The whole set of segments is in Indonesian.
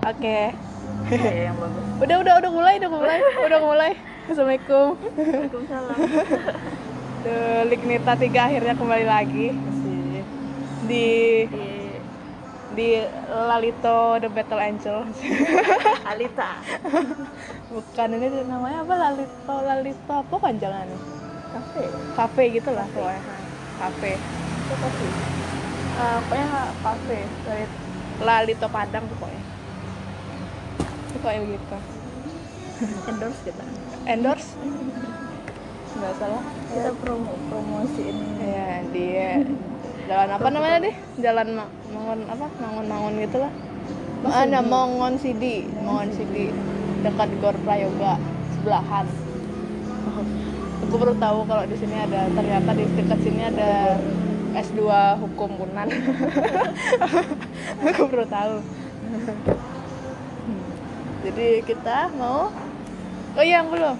Oke. Yang bagus Udah udah udah mulai, udah mulai, udah mulai. Assalamualaikum. Waalaikumsalam Lignita 3 akhirnya kembali lagi Masih di di Lalito The Battle Angel. Alita Bukan ini namanya apa Lalito Lalito apa panjangannya? kafe Cafe gitu lah pokoknya. Cafe. itu kafe Eh, pokoknya dari Lalito Padang pokoknya. Pokoknya begitu. endorse kita Endorse? Nggak salah. kita promo promosiin Ya, dia jalan apa namanya deh? Jalan Ma- Mangun apa? Gitu lah. Mana Mongon Sidi, Mongon Sidi dekat Gor Prayoga sebelahan. Aku baru tahu kalau di sini ada ternyata di dekat sini ada S2 hukum Unan. Aku baru tahu. Jadi kita mau Oh iya, belum.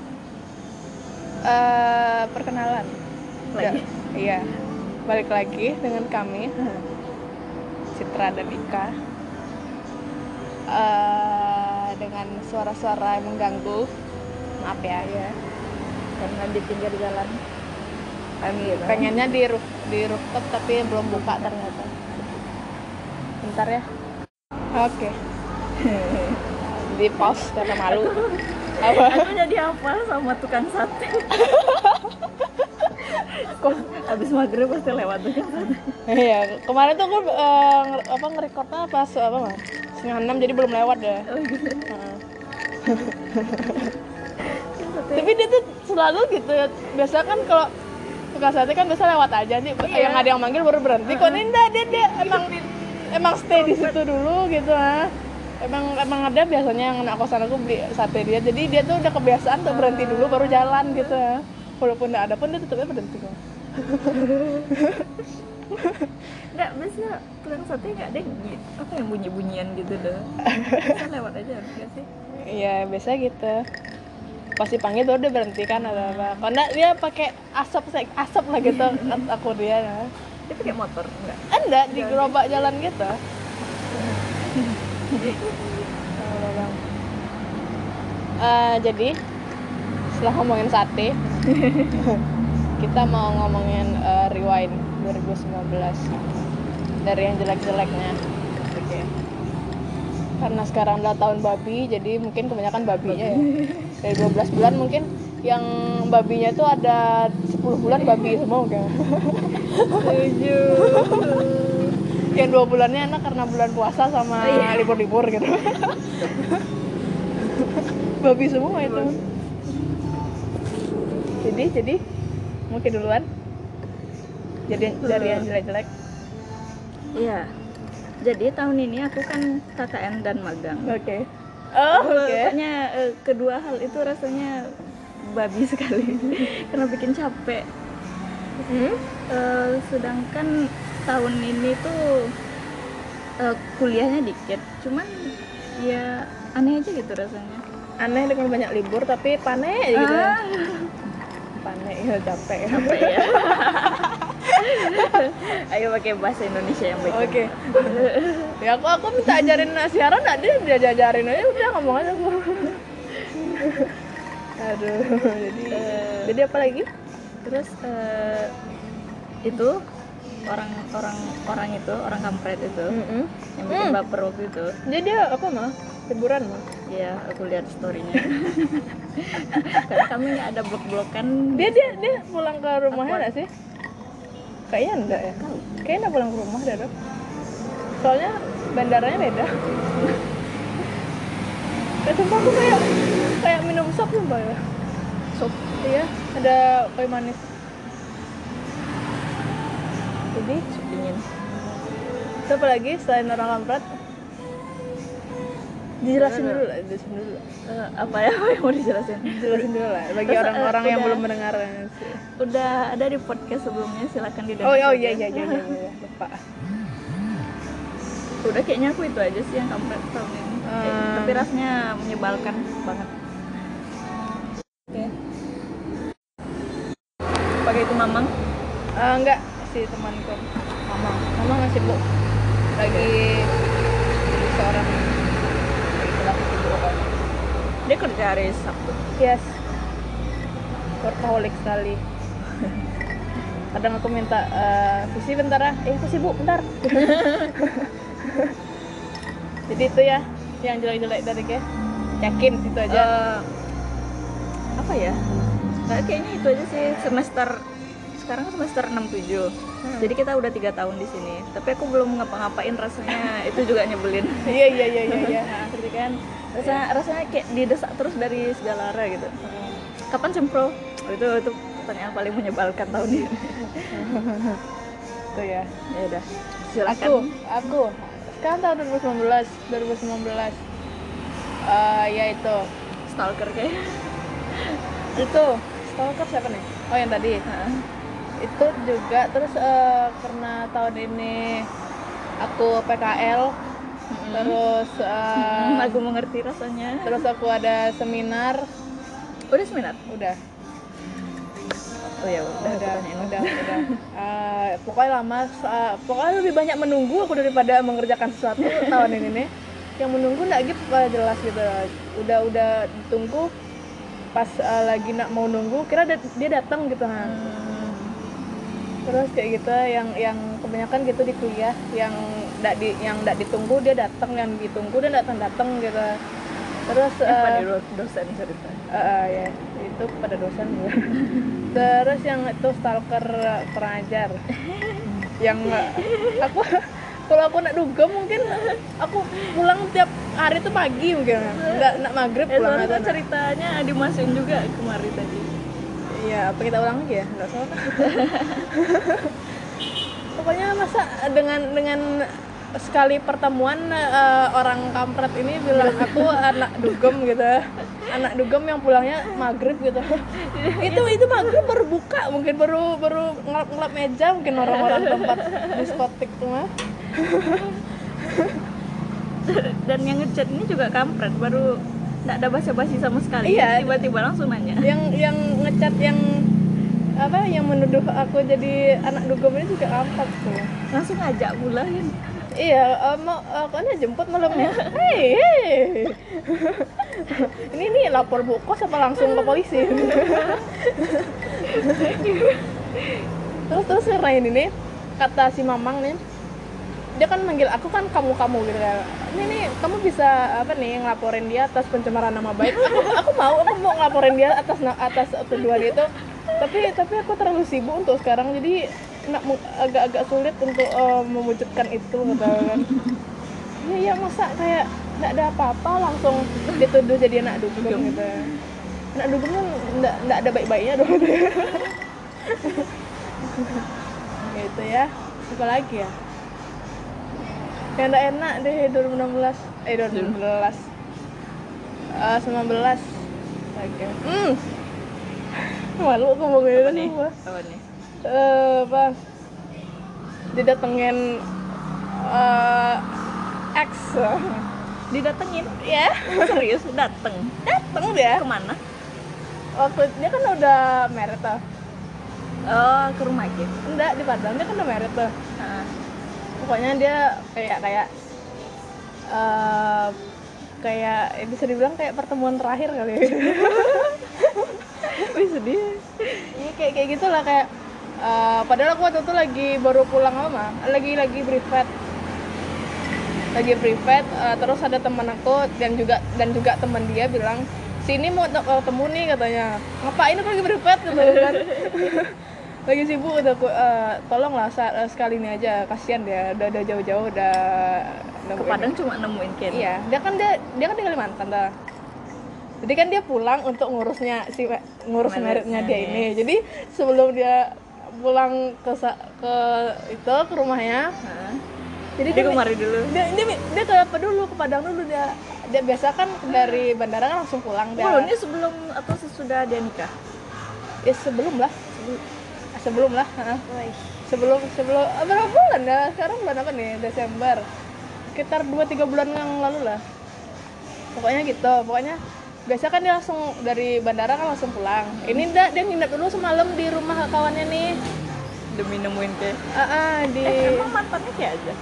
Eh, perkenalan. Lagi? Ya, iya. Balik lagi dengan kami Citra dan Ika. Eh, dengan suara-suara yang mengganggu. Maaf ya. ya karena di pinggir jalan Kami Iya, kan? pengennya di roof di rooftop tapi belum buka ternyata. Bentar ya. Oke. di pause karena malu. Apa? aku jadi apa sama tukang sate kok habis maghrib pasti lewat tukang sate Iya, kemarin tuh aku eh, nge- apa ngerekordnya pas apa mah? Setengah enam jadi belum lewat deh. oh gitu. Tapi dia tuh selalu gitu ya. Biasa kan kalau tukang sate kan biasa lewat aja nih. Iya. Yang ada yang manggil baru berhenti. Kok ini enggak dia dia emang emang stay di situ dulu gitu ah. Emang emang ada biasanya yang anak kosan aku beli sate dia. Jadi dia tuh udah kebiasaan tuh berhenti dulu baru jalan gitu. Walaupun enggak ada pun dia tetapnya berhenti kok. nggak biasanya tukang sate nggak ada bunyi- apa yang bunyi bunyian gitu deh bisa lewat aja nggak sih Iya, biasa gitu. Pasti panggil baru dia berhenti kan ada apa. Enggak dia pakai asap asap lah gitu aku dia. Nah. dia pakai motor nggak Enggak, di gerobak jalan gitu. Eh, jadi setelah ngomongin sate, kita mau ngomongin eh, rewind 2019 dari yang jelek-jeleknya. Oke. Karena sekarang udah tahun babi, jadi mungkin kebanyakan babinya ya. Dari 12 bulan mungkin yang babinya tuh ada 10 bulan babi semua mungkin. setuju yang dua bulannya enak karena bulan puasa sama Iya. libur-libur gitu. Babi semua itu. Jadi jadi mungkin duluan? Jadi dari yang jelek-jelek. Iya. Jadi tahun ini aku kan KKN dan magang. Oke. Oh oke. Pokoknya eh, kedua hal itu rasanya babi sekali. Karena bikin capek. hmm? Eh, sedangkan tahun ini tuh eh, kuliahnya dikit, cuman ya aneh aja gitu rasanya. aneh dengan banyak libur tapi panen aja gitu Ah, panen ya capek capek ya. Ayo pakai bahasa Indonesia yang baik. Oke. ya aku aku minta ajarin siaran nggak dia dia ajarin aja udah ngomong aja aku. Aduh, jadi Eh, jadi apa lagi? terus eh, itu orang orang orang itu orang kampret itu Mm-mm. yang bikin Hmm. baper waktu itu Jadi dia apa mah? Liburan mah? ya aku lihat storynya karena kami nggak ada blok-blokan Dia dia dia pulang ke rumahnya nggak sih? Kayaknya enggak ya. Kayaknya enggak pulang ke rumah dah. Dok. Soalnya bandaranya beda. Kayak sumpah aku kayak kayak minum sop sumpah ya. sop Iya, ada kayu manis. Jadi dingin Itu apa lagi selain orang kampret? Dijelasin dulu lah, dijelasin dulu. lah. Eh, apa ya apa yang mau dijelasin Dijelasin dulu lah bagi orang-orang eh, yang belum mendengar. udah ada di podcast sebelumnya silakan didengar Oh, oh saja. iya iya iya iya, iya. lupa. udah kayaknya aku itu aja sih yang kampret tahun ini Hmm. tapi rasanya menyebalkan banget Oke. pakai itu mamang Eh, enggak si temanku. Mama, mama masih bu lagi jadi seorang dia kerja hari Sabtu Yes. Workaholic sekali. Kadang aku minta eh visi bentar ah. Eh aku sibuk bentar. Jadi itu ya yang jelek-jelek dari ke. Yakin itu aja. Eh, apa ya nah, kayaknya itu aja sih semester sekarang semester 6 7 jadi kita udah tiga tahun di sini. Tapi aku belum ngapa-ngapain rasanya. Itu juga nyebelin. Iya iya iya iya iya. nah, gitu kan? Rasanya rasanya kayak didesak terus dari segala arah gitu. Kapan sempro oh, itu itu pertanyaan paling menyebalkan tahun ini. Itu ya. ya udah silakan. Aku, aku. Sekarang tahun 2019, 2019. Eh ya itu. stalker kayak. Itu. Stalker siapa nih? Oh yang tadi. Itu juga terus eh, karena tahun ini aku PKL terus eh, Hmm, aku mengerti rasanya. terus aku ada seminar. Udah seminar? Udah. Oh ya udah udah udah udah. Eh, pokoknya lama eh, pokoknya lebih banyak menunggu aku daripada mengerjakan sesuatu tahun ini nih. Yang menunggu nggak gitu jelas gitu. Udah udah ditunggu pas eh, lagi nak mau nunggu kira dia datang gitu. Hmm. Terus kayak gitu yang yang kebanyakan gitu di kuliah yang ndak di yang ndak ditunggu dia datang yang ditunggu dia datang datang gitu. Terus apa eh, nih do- dosen cerita. eh, eh, ya itu pada dosen juga. terus yang itu stalker kurang ajar yang eh, aku kalau aku nak dugem mungkin aku pulang tiap hari tuh pagi mungkin. Nggak nak maghrib eh pulang atau- ceritanya dimasukin juga kemarin tadi Iya, apa kita ulang lagi ya? Enggak salah. Pokoknya masa dengan dengan sekali pertemuan eh, orang kampret ini bilang aku anak dugem gitu. Anak dugem yang pulangnya maghrib gitu. itu itu maghrib baru buka mungkin baru baru ngelap ngelap meja mungkin orang-orang tempat diskotik tuh mah. dan yang ngechat ini juga kampret baru nggak ada basa-basi sama sekali Iya. tiba-tiba langsung nanya Yang yang ngecat yang apa yang menuduh aku jadi anak dugem ini juga kampret tuh. langsung ngajak pula kan Iya, eh, mau aku nih jemput malamnya. Hei, hei. ini nih lapor bu kos apa langsung ke polisi? terus terus karena ini nih kata si mamang nih dia kan manggil aku kan kamu kamu gitu kan. Ini nih kamu bisa apa nih ngelaporin dia atas pencemaran nama baik. Aku aku mau aku mau ngelaporin dia atas atas tuduhan itu. Tapi tapi aku terlalu sibuk untuk sekarang jadi agak-agak sulit untuk eh, mewujudkan itu gitu kan. Ya ya masa kayak nggak ada apa-apa langsung dituduh jadi anak dugem Dugem. gitu. Anak dugem kan nggak nggak ada baik-baiknya dong gitu. Ya. Apa lagi ya yang nggak enak deh 2016 eh 2019 Eh 19 oke. Hmm. Malu aku ngomongin apa nih? apa nih? Eh apa? Didatengin eh ex. Didatengin? Ya serius? Dateng? Dateng dia. Ke mana? Waktu dia kan udah married tuh oh ke rumah Ki enggak di Padang. Dia kan udah married tuh Heeh. Pokoknya dia kayak kayak eh kayak ya bisa dibilang kayak pertemuan terakhir kali ya. Wih sedih. Iya kayak kayak gitulah kayak eh, padahal aku waktu itu lagi baru pulang lama, lagi lagi privat. Lagi privat eh, terus ada teman aku dan juga dan juga teman dia bilang sini mau ketemu nih katanya. Ngapain aku lagi privat gitu kan lagi sibuk udah aku "Eh, tolonglah sa- eh, sekali ini aja kasihan dia udah udah jauh-jauh udah ke Padang cuma nemuin Ken Iya, dia kan dia dia kan tinggal di Mantan dah. Jadi kan dia pulang untuk ngurusnya si ngurus Meritnya meritnya dia nih. ini. Jadi sebelum dia pulang ke ke itu ke rumahnya, Heeh. jadi dia dia, kemari dulu dia, dia, dia ke apa dulu ke Padang dulu dia dia biasa kan dari bandara kan langsung pulang dia. oh ini sebelum atau sesudah dia nikah Ya sebelum lah. Sebelum lah, heeh. sebelum sebelum ah, berapa bulan ya? Sekarang bulan apa nih? Desember. Sekitar 2-3 bulan yang lalu lah. Pokoknya gitu pokoknya biasa kan dia langsung dari bandara kan langsung pulang. Ini dia, dia nginep dulu semalam di rumah kawannya nih. Demi nemuin Ken ah ah, di eh, emang mantannya kayak aja?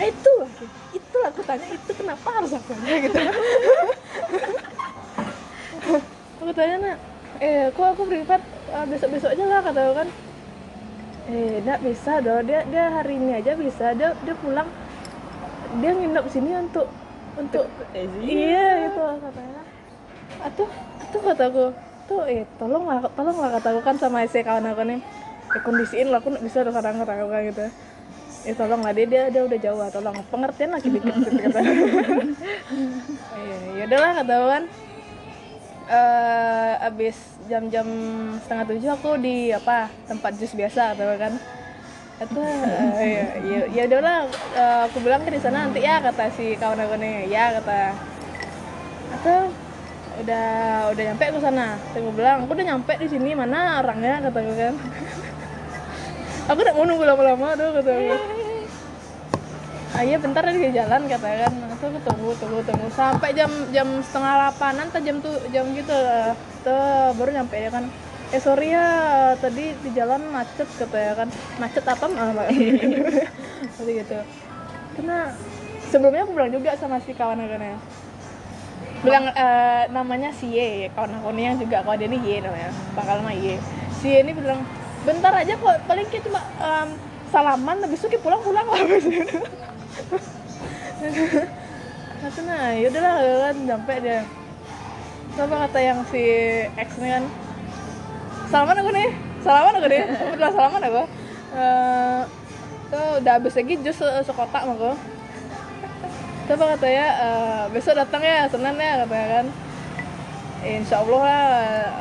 Ah, itu lagi itulah aku tanya itu kenapa harus aku aja gitu. Aku tanya nak eh kok aku privat besok besok aja lah kata aku kan. Eh enggak bisa dong. Dia dia hari ini aja bisa. Dia dia pulang. Dia nginep sini untuk untuk Eh, iya itu katanya. Atuh atuh kataku tuh eh tolonglah tolonglah kataku kan sama si kawan aku nih. Eh, kondisiin lah aku nggak bisa kadang-kadang kayak gitu. Eh tolonglah dia dia dia udah jauh tolong. Pengertian lagi dikit gitu kata iya ya udahlah kata aku kan eh abis jam-jam setengah tujuh aku di apa tempat jus biasa kata aku kan? Kata eh, ya ya ya udahlah eh, aku bilang ke di sana nanti ya kata si kawan nih. Ya kata atau udah udah nyampe ke sana. Aku bilang aku udah nyampe di sini mana orangnya? kata aku kan. Aku udah mau nunggu lama-lama tuh kata aku. Ah iya bentar di jalan kata kan aku tunggu tunggu tunggu sampai jam jam setengah delapanan atau jam tuh jam gitu lah tuh baru nyampe ya kan? Eh sorry ya tadi di jalan macet kata ya kan? Macet apa mah Tadi gitu. Karena sebelumnya aku bilang juga sama si kawan nih. Bilang eh, namanya si Y kawan aku yang juga kalau dia ini Y namanya pangkal nama Y. Si Y ini bilang bentar aja kok paling kita cuma em, salaman habis itu kita pulang-pulang. lah Kata nah yaudahlah kan sampai dia apa kata yang si X nih kan salaman aku nih salaman aku nih udah salaman aku Eh, tuh udah habis lagi jus se- sekotak aku Terus apa katanya eh, besok datang ya Senin ya katanya kan Insya Allah lah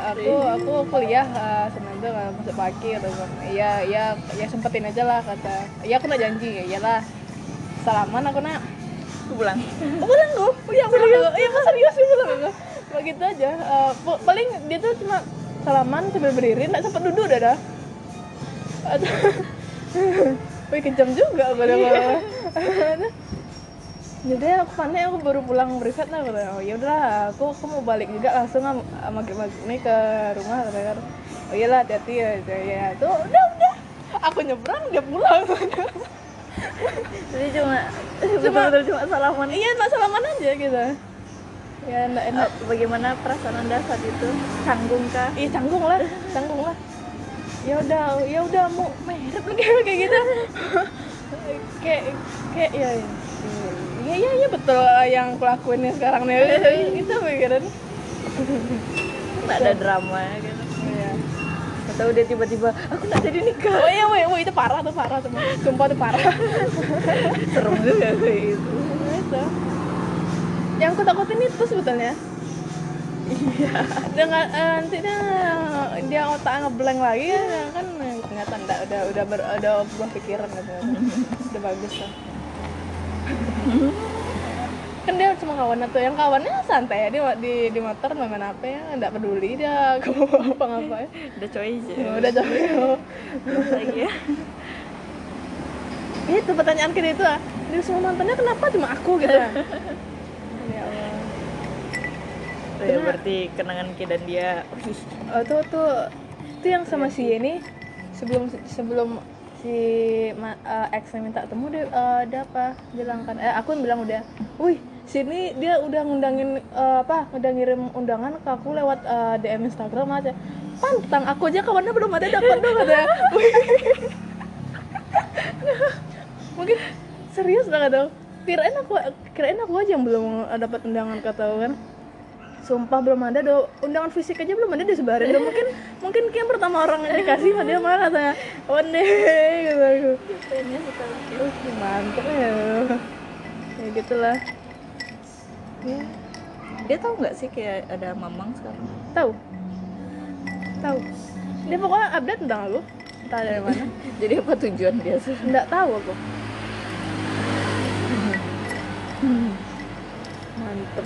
aku aku kuliah eh, Senin tuh kan masuk pagi kata gue. Iya iya ya sempetin aja lah kata. Iya aku nak janji ya iyalah. Salaman aku nak. Aku pulang Oh pulang gue. Iya pulang gue. Iya aku serius sih pulang gue. Begitu aja. Pa- paling dia tuh cuma salaman sambil berdiri, nggak sempat duduk dah dah. Wih kejam juga gue dah. jadi aku panik aku baru pulang privat lah kata oh ya udah aku aku mau balik juga langsung sama maghrib maghrib nih ke rumah kata oh iyalah hati-hati ya ya, ya. tuh udah udah aku nyebrang dia pulang jadi cuma betul-betul cuma salaman iya nggak salaman aja gitu. Ya enggak enak. Eh, bagaimana perasaan anda saat itu? Canggung kah? Iya canggung lah. Canggung lah. Ya udah ya udah mau merep lagi kayak gitu. Kayak kayak ya ya. Ya, ya, ya betul yang aku lakuinnya sekarang nih. Itu pikiran. Nggak ada drama gitu. Iya. Atau dia tiba-tiba aku nggak jadi nikah Oh iya, woi, itu parah tuh, parah tuh, sumpah tuh parah. serem juga kayak gitu itu. Yang aku takutin itu sebetulnya. Iya. Dengan eh, nanti dia dia otak ngeblank lagi ya kan ternyata enggak udah udah ber, udah berubah pikiran gitu. udah bagus lah. kan dia cuma kawannya tuh yang kawannya santai ya di di, di motor main apa ya nggak peduli dia kamu apa ngapain udah choice ya udah jauh lagi ya. Itu pertanyaan kita itu ah. Dari semua mantannya kenapa? Cuma aku gitu ya Allah. Ya berarti kenangan Ki dan dia. Oh, tuh tuh itu yang sama si ini. Sebelum sebelum si eh, ex minta temu dia eh, dia apa? Bilang kan eh aku yang bilang udah. Wih sini dia udah ngundangin eh, apa udah ngirim undangan ke aku lewat eh, DM Instagram aja. Pantang aku aja kawannya belum ada dapat dong katanya Wih. mungkin serius lah kata aku. kirain aku kirain aku aja yang belum dapat undangan kata kan? Sumpah belum ada do. Undangan fisik aja belum ada disebarin do. Mungkin mungkin kayak pertama orang yang dikasih sama dia malah katanya. One day gitu aku. Uh mantep ya ya gitulah ya dia tahu nggak sih kayak ada mamang sekarang? Tahu. Tahu. Dia pokoknya update tentang aku entah dari mana. Jadi apa tujuan dia sih? Nggak tahu aku. Mantep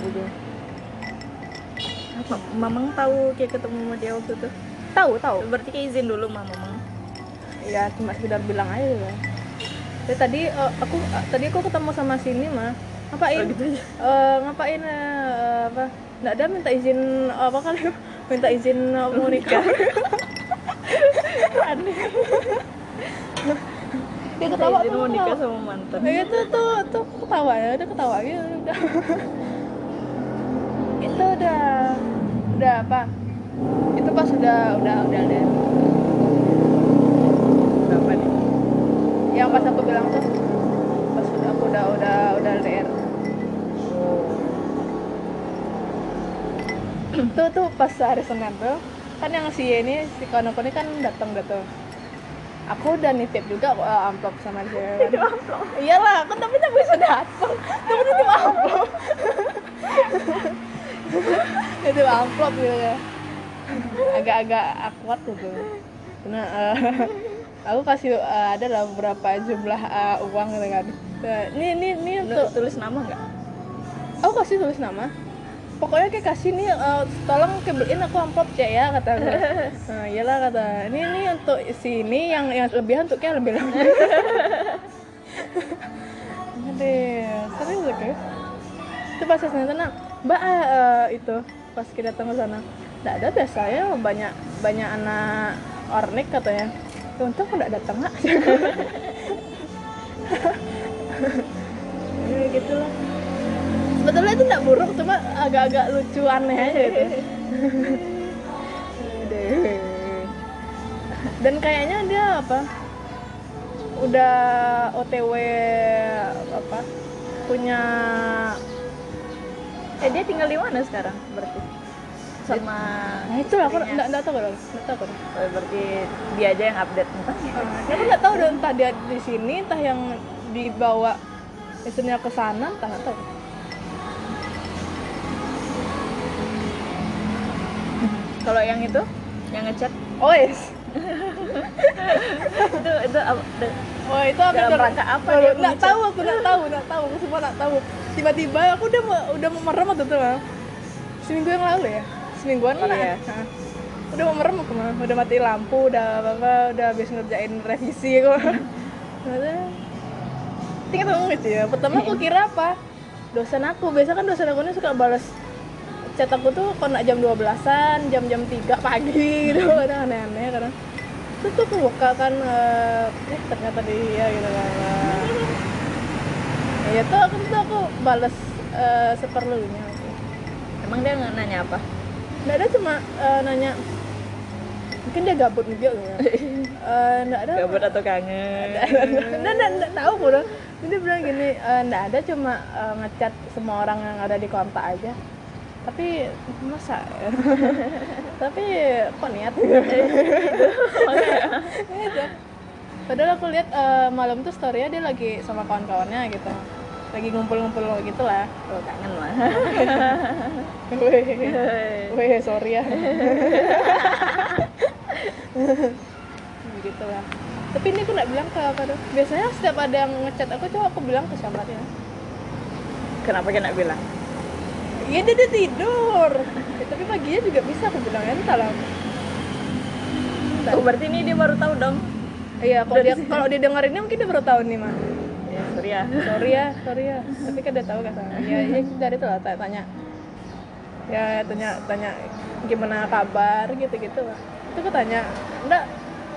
Ma- mamang tahu kayak ketemu sama dia waktu itu? Tahu tahu. Berarti kayak izin dulu sama mamang. Ya cuma sekedar bilang aja lah ya, tadi eh, aku eh, tadi aku ketemu sama sini mah ngapain? Gitu aja. Eh, ngapain eh, apa? Nggak ada minta izin apa kali minta izin eh, mau nikah. Aneh. Dia ketawa izin tuh mau nikah sama mantan. Ya, itu tuh tuh ketawa ya udah ketawa gitu udah. Itu udah udah apa? Itu pas udah udah udah deh yang pas aku bilang tuh udah udah udah LDR tuh tuh pas hari Senin tuh kan yang si ini si aku ini kan datang gitu. Aku udah nitip juga uh, amplop sama dia. Itu amplop? Iyalah kan tapi tak bisa datang. Tapi nitip amplop. Itu amplop gitu ya agak-agak awkward gitu. Karena eh, aku kasih eh, ada lah beberapa jumlah eh, uang gitu kan. Eh, ini ini ini untuk tulis nama nggak? Aku kasih tulis nama. Pokoknya kayak kasih nih eh, tolong kebeliin aku amplop cek ya kata aku. Nah, iyalah kata ini ini untuk si ini yang yang lebihan untuknya lebih lebih Aduh, serius loh guys itu pas saya tenang mbak eh, itu pas kita datang ke sana. Nggak ada biasanya banyak banyak anak ornik katanya. "Ya, untung aku nggak datang nak ya gitu lah sebetulnya itu nggak buruk cuma agak-agak lucu aneh aja gitu dan kayaknya dia apa? Udah OTW apa? Punya eh dia tinggal di mana sekarang berarti sama nah itu lah aku nggak nggak tahu dong nggak tahu Oh, berarti dia aja yang update Ya, aku nggak tahu dong entah dia di sini entah yang dibawa istrinya ke sana entah nggak tahu. Kalau yang itu yang ngechat? Oh yes. Itu itu apa- Oh itu apa Dalam rangka apa dia Nggak tahu aku nggak tahu nggak tahu aku semua nggak tahu. Tiba-tiba aku udah mau udah mau merem itu mah. Seminggu yang lalu ya. Semingguan mana? Iya. Hah. Udah mau merem aku mah. Udah mati lampu, udah apa apa, udah habis ngerjain revisi aku. Tinggal ngomong gitu ya. Pertama aku kira apa? Dosen aku. Biasa kan dosen aku ini suka balas chat aku tuh kalau nggak jam 12-an, jam-jam 3 pagi gitu. Kadang aneh-aneh kadang terus tuh aku buka kan eh eh, ternyata dia gitu kan ya tuh aku tuh aku balas eh, seperlunya emang dia nggak nanya apa nggak ada cuma eh, nanya mungkin dia gabut juga gitu ya. Eh, nggak ada gabut atau kangen? Nggak nggak nggak tahu bro jadi dia bilang gini eh, nggak ada cuma eh, ngechat semua orang yang ada di kontak aja. Tapi masa ya? tapi kok niat? Gitu. Gitu. padahal aku lihat eh, malam tuh storynya dia lagi sama kawan-kawannya gitu lagi ngumpul-ngumpul gitu lah oh kangen lah Weh, weh sorry ya. Gitu lah tapi ini aku nggak bilang ke apa tuh. Biasanya setiap ada yang ngechat aku coba aku bilang ke siapa dia. Kenapa kena bilang? Iya dia, dia tidur. Ya, tapi paginya juga bisa aku bilang ya entah lah oh berarti ini dia baru tahu dong? Iya kalau dia kalau dia denger ini mungkin dia baru tahu nih mah ya sorry ya. Sorry ya sorry ya. Tapi kan dia tahu kan ya, ya dari itu lah tanya, tanya ya tanya tanya gimana kabar gitu gitu lah. Itu aku tanya enggak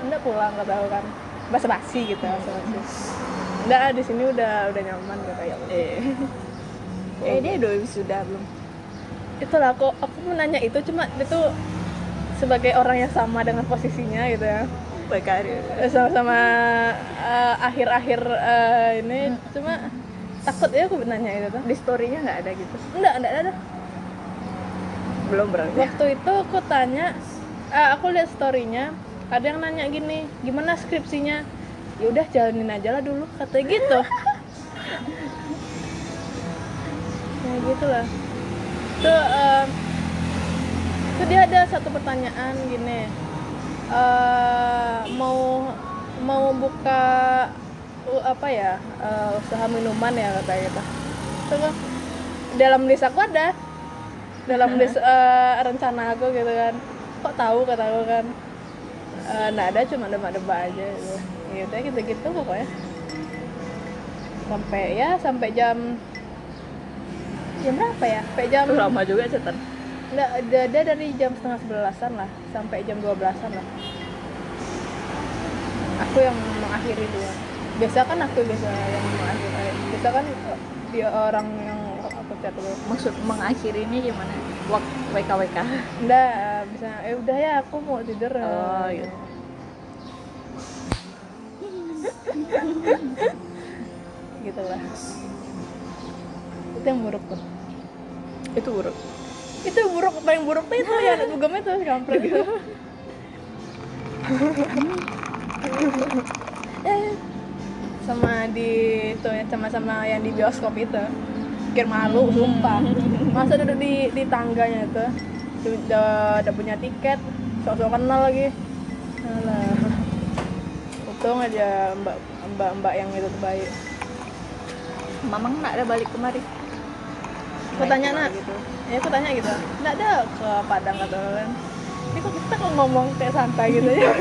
enggak pulang nggak tahu kan. Basa basi gitu basa basi enggak di sini udah udah nyaman gitu ya udah. eh. Eh dia udah wisuda belum? Itulah aku aku mau nanya itu cuma itu sebagai orang yang sama dengan posisinya gitu ya baik hari Eh, sama-sama eh, akhir-akhir eh, ini cuma takut ya aku nanya itu tuh. Di storynya nggak ada gitu? Enggak enggak ada. Belum berarti. Waktu itu aku tanya eh, aku lihat storynya ada yang nanya gini gimana skripsinya? Ya udah jalanin aja lah dulu katanya gitu. Ya gitu lah tuh eh, tuh dia ada satu pertanyaan gini eh, mau mau buka uh, apa ya eh, usaha minuman ya gitu Tuh kan, dalam list aku ada. Dalam list eh, rencana aku gitu kan. Kok tahu kata aku kan. Eh, nggak ada cuma debak-debak aja gitu. Ya udah gitu-gitu pokoknya. Sampai ya sampai jam jam berapa ya? Sampai jam lama juga cetan nggak ada dari jam setengah sebelasan lah sampai jam dua belasan lah. Aku yang mengakhiri dua biasa kan aku biasa yang mengakhiri. Biasa kan eh, dia orang yang aku chat dulu. Maksud mengakhiri ini gimana? Wak WKWK Nggak, bisa misalnya eh udah ya aku mau tidur. Oh, gitu. gitu lah. Itu yang buruk tuh. Itu buruk itu buruk paling buruk tuh itu ya dugem itu kampret itu Eh, sama di itu ya sama sama yang di bioskop itu. Pikir malu sumpah. Masa duduk di di tangganya itu udah, udah punya tiket sok-sok kenal lagi. Alah. untung aja mbak mbak mbak yang itu baik mamang nggak ada balik kemari Aku tanya, nak. gitu. ya aku tanya gitu. Nggak ada ke Padang atau kan ini kok kita kok ngomong kayak santai gitu ya?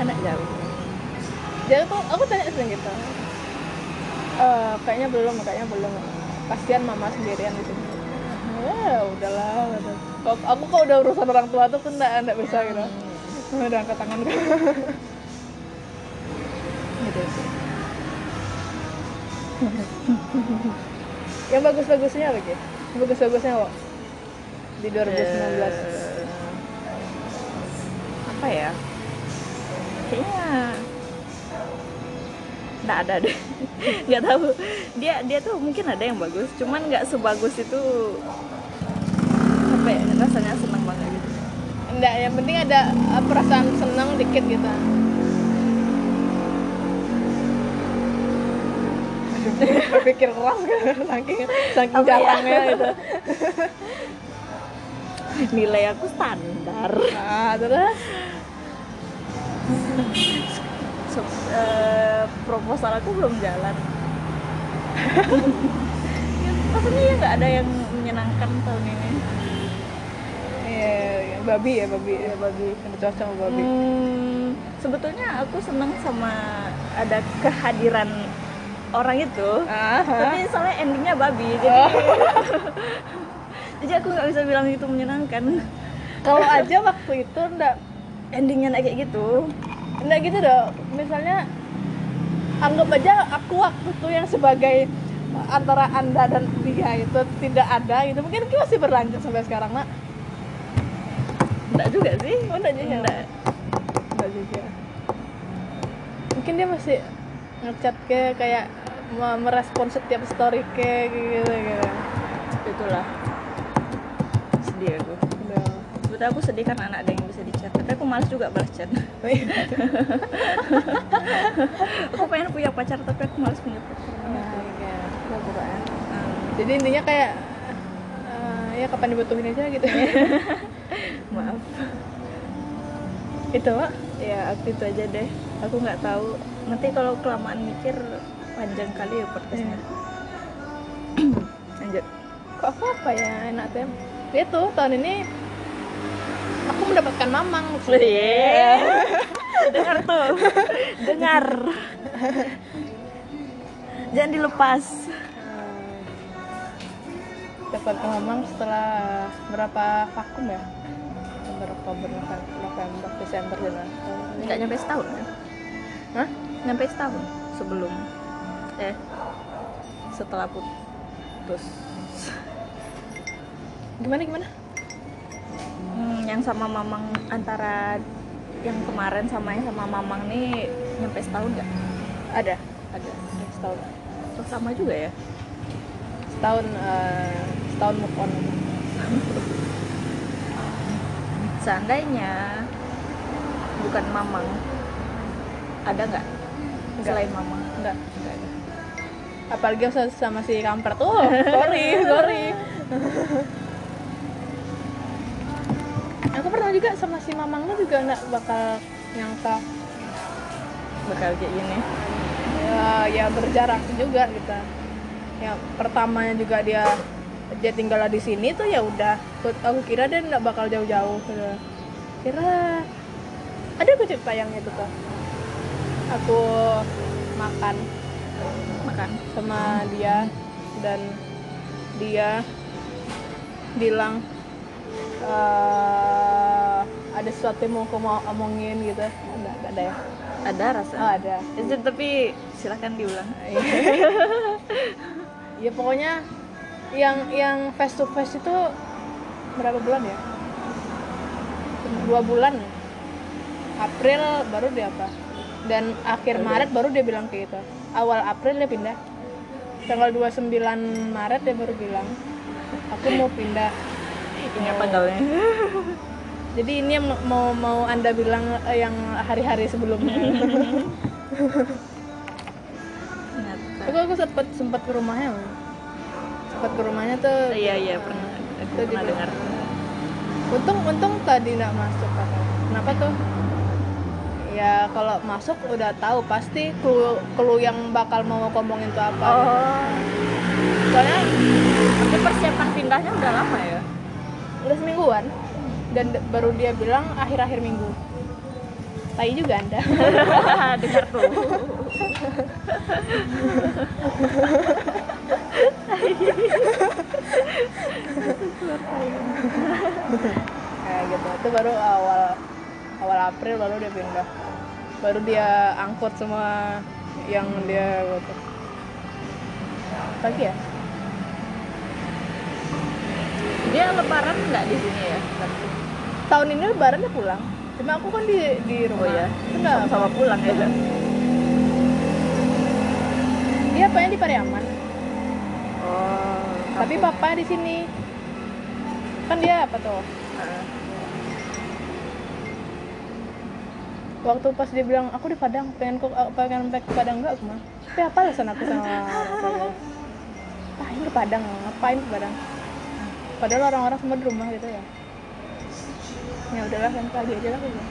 Karena jauh. Dia tuh aku tanya sering gitu. "Eh, kayaknya belum kayaknya belum. Kasihan mama sendirian di sini. Ya udahlah. Kok- aku kok udah urusan orang tua tuh kan nggak nggak bisa gitu. Udah angkat tangan gitu sih yang bagus-bagusnya lagi yang bagus-bagusnya kok di 2019 Eh, apa ya? Kayaknya nggak ada deh. Nggak tahu. Dia dia tuh mungkin ada yang bagus cuman nggak sebagus itu apa ya rasanya senang banget gitu. Enggak yang penting ada uh, perasaan senang dikit gitu berpikir keras kan saking saking ya? jarangnya gitu nilai aku standar. Nah terus? So- eh, proposal aku belum jalan. Ya, rasanya ya nggak ada yang menyenangkan tahun ini. Iya, iya, babi ya babi ya? Babi. Ada cocok sama babi. Hmm, sebetulnya aku senang sama ada kehadiran orang itu ah tapi soalnya endingnya babi jadi Oh. jadi aku nggak bisa bilang itu menyenangkan kalau aja waktu itu ndak endingnya kayak gitu ndak gitu dong misalnya anggap aja aku waktu itu yang sebagai antara anda dan dia itu tidak ada gitu mungkin kita masih berlanjut sampai sekarang nak enggak juga sih Oh, enggak juga. Enggak. Enggak juga. Mungkin dia masih ngechat ke kayak me- merespon setiap story ke gitu gitu. itulah sedih aku Udah. sebetulnya aku sedih karena anak ada yang bisa dicat tapi aku malas juga balas chat aku pengen punya pacar tapi aku malas punya pacar Ya, ya, ya. Hmm, Jadi intinya kayak eh, ya kapan dibutuhin aja gitu. maaf itu pak. ya aku itu aja deh aku nggak tahu. Nanti kalau kelamaan mikir panjang kali ya podcastnya. Lanjut. Kok aku apa ya enak tem? Itu tahun ini aku mendapatkan mamang. Iya. dengar tuh. Dengar. Jangan dilepas. Dapat mamang setelah berapa vakum ya? November Oktober November, Desember jalan nggak nyampe setahun. ya Hah? nyampe setahun sebelum eh setelah putus. Gimana gimana? Hmm, yang sama mamang antara yang kemarin sama yang sama mamang nih nyampe setahun nggak? Ada ada setahun. Oh, sama juga ya? Setahun eh, setahun move on. Seandainya bukan mamang ada nggak? Nggak. selain mamang enggak enggak ada. Apalagi sama- sama si kampret tuh. Sorry sorry. Aku pernah juga sama si mamangnya juga nggak bakal nyangka. Bakal kayak gini. Ya ya berjarak juga gitu. Ya pertamanya juga dia dia tinggal di sini tuh ya udah. Aku, kira dia nggak bakal jauh-jauh. Kira ada aku cerita yang itu tuh aku makan. Makan? Sama dia dan dia bilang eh, ada sesuatu yang mau aku mau omongin gitu. Enggak ada ya? Ada rasa? Oh ada. Itu, tapi silakan diulang. Ya pokoknya yang yang face to face itu berapa bulan ya? Dua bulan. April baru dia apa dan akhir Maret baru dia bilang kayak gitu. Awal April dia pindah. Tanggal 29 Maret dia baru bilang aku mau pindah. Ingat tanggalnya jadi ini yang mau mau anda bilang eh, yang hari-hari sebelumnya. Aku aku sempat sempat ke rumahnya sempat ke rumahnya tuh. Iya iya pernah. Aku pernah di- dengar. Untung untung tadi nggak masuk katanya. kenapa tuh ya kalau masuk udah tahu pasti clue clue yang bakal mau ngomongin tuh apa. Oh. Soalnya tapi persiapan pindahnya udah lama ya? Udah semingguan. Dan baru dia bilang akhir-akhir minggu. Tai juga anda. Dengar tuh. Kayak gitu. Itu baru awal awal April baru dia pindah. Baru dia angkut semua yang dia gitu lagi ya. Dia lebaran nggak di sini ya? Tahun ini lebaran dia pulang. Cuma aku kan di di rumah. Oh ya enggak sama pulang ya dia apanya di Pariaman. Oh tapi papa di sini. Kan dia apa tuh waktu pas dia bilang aku di Padang pengen kok pengen back ke Padang. Enggak aku mah tapi apa alasan aku sama tua ah ke Padang ngapain ke Padang? Padahal orang-orang semua di rumah gitu ya. Ya udahlah kan lagi aja lah bilang.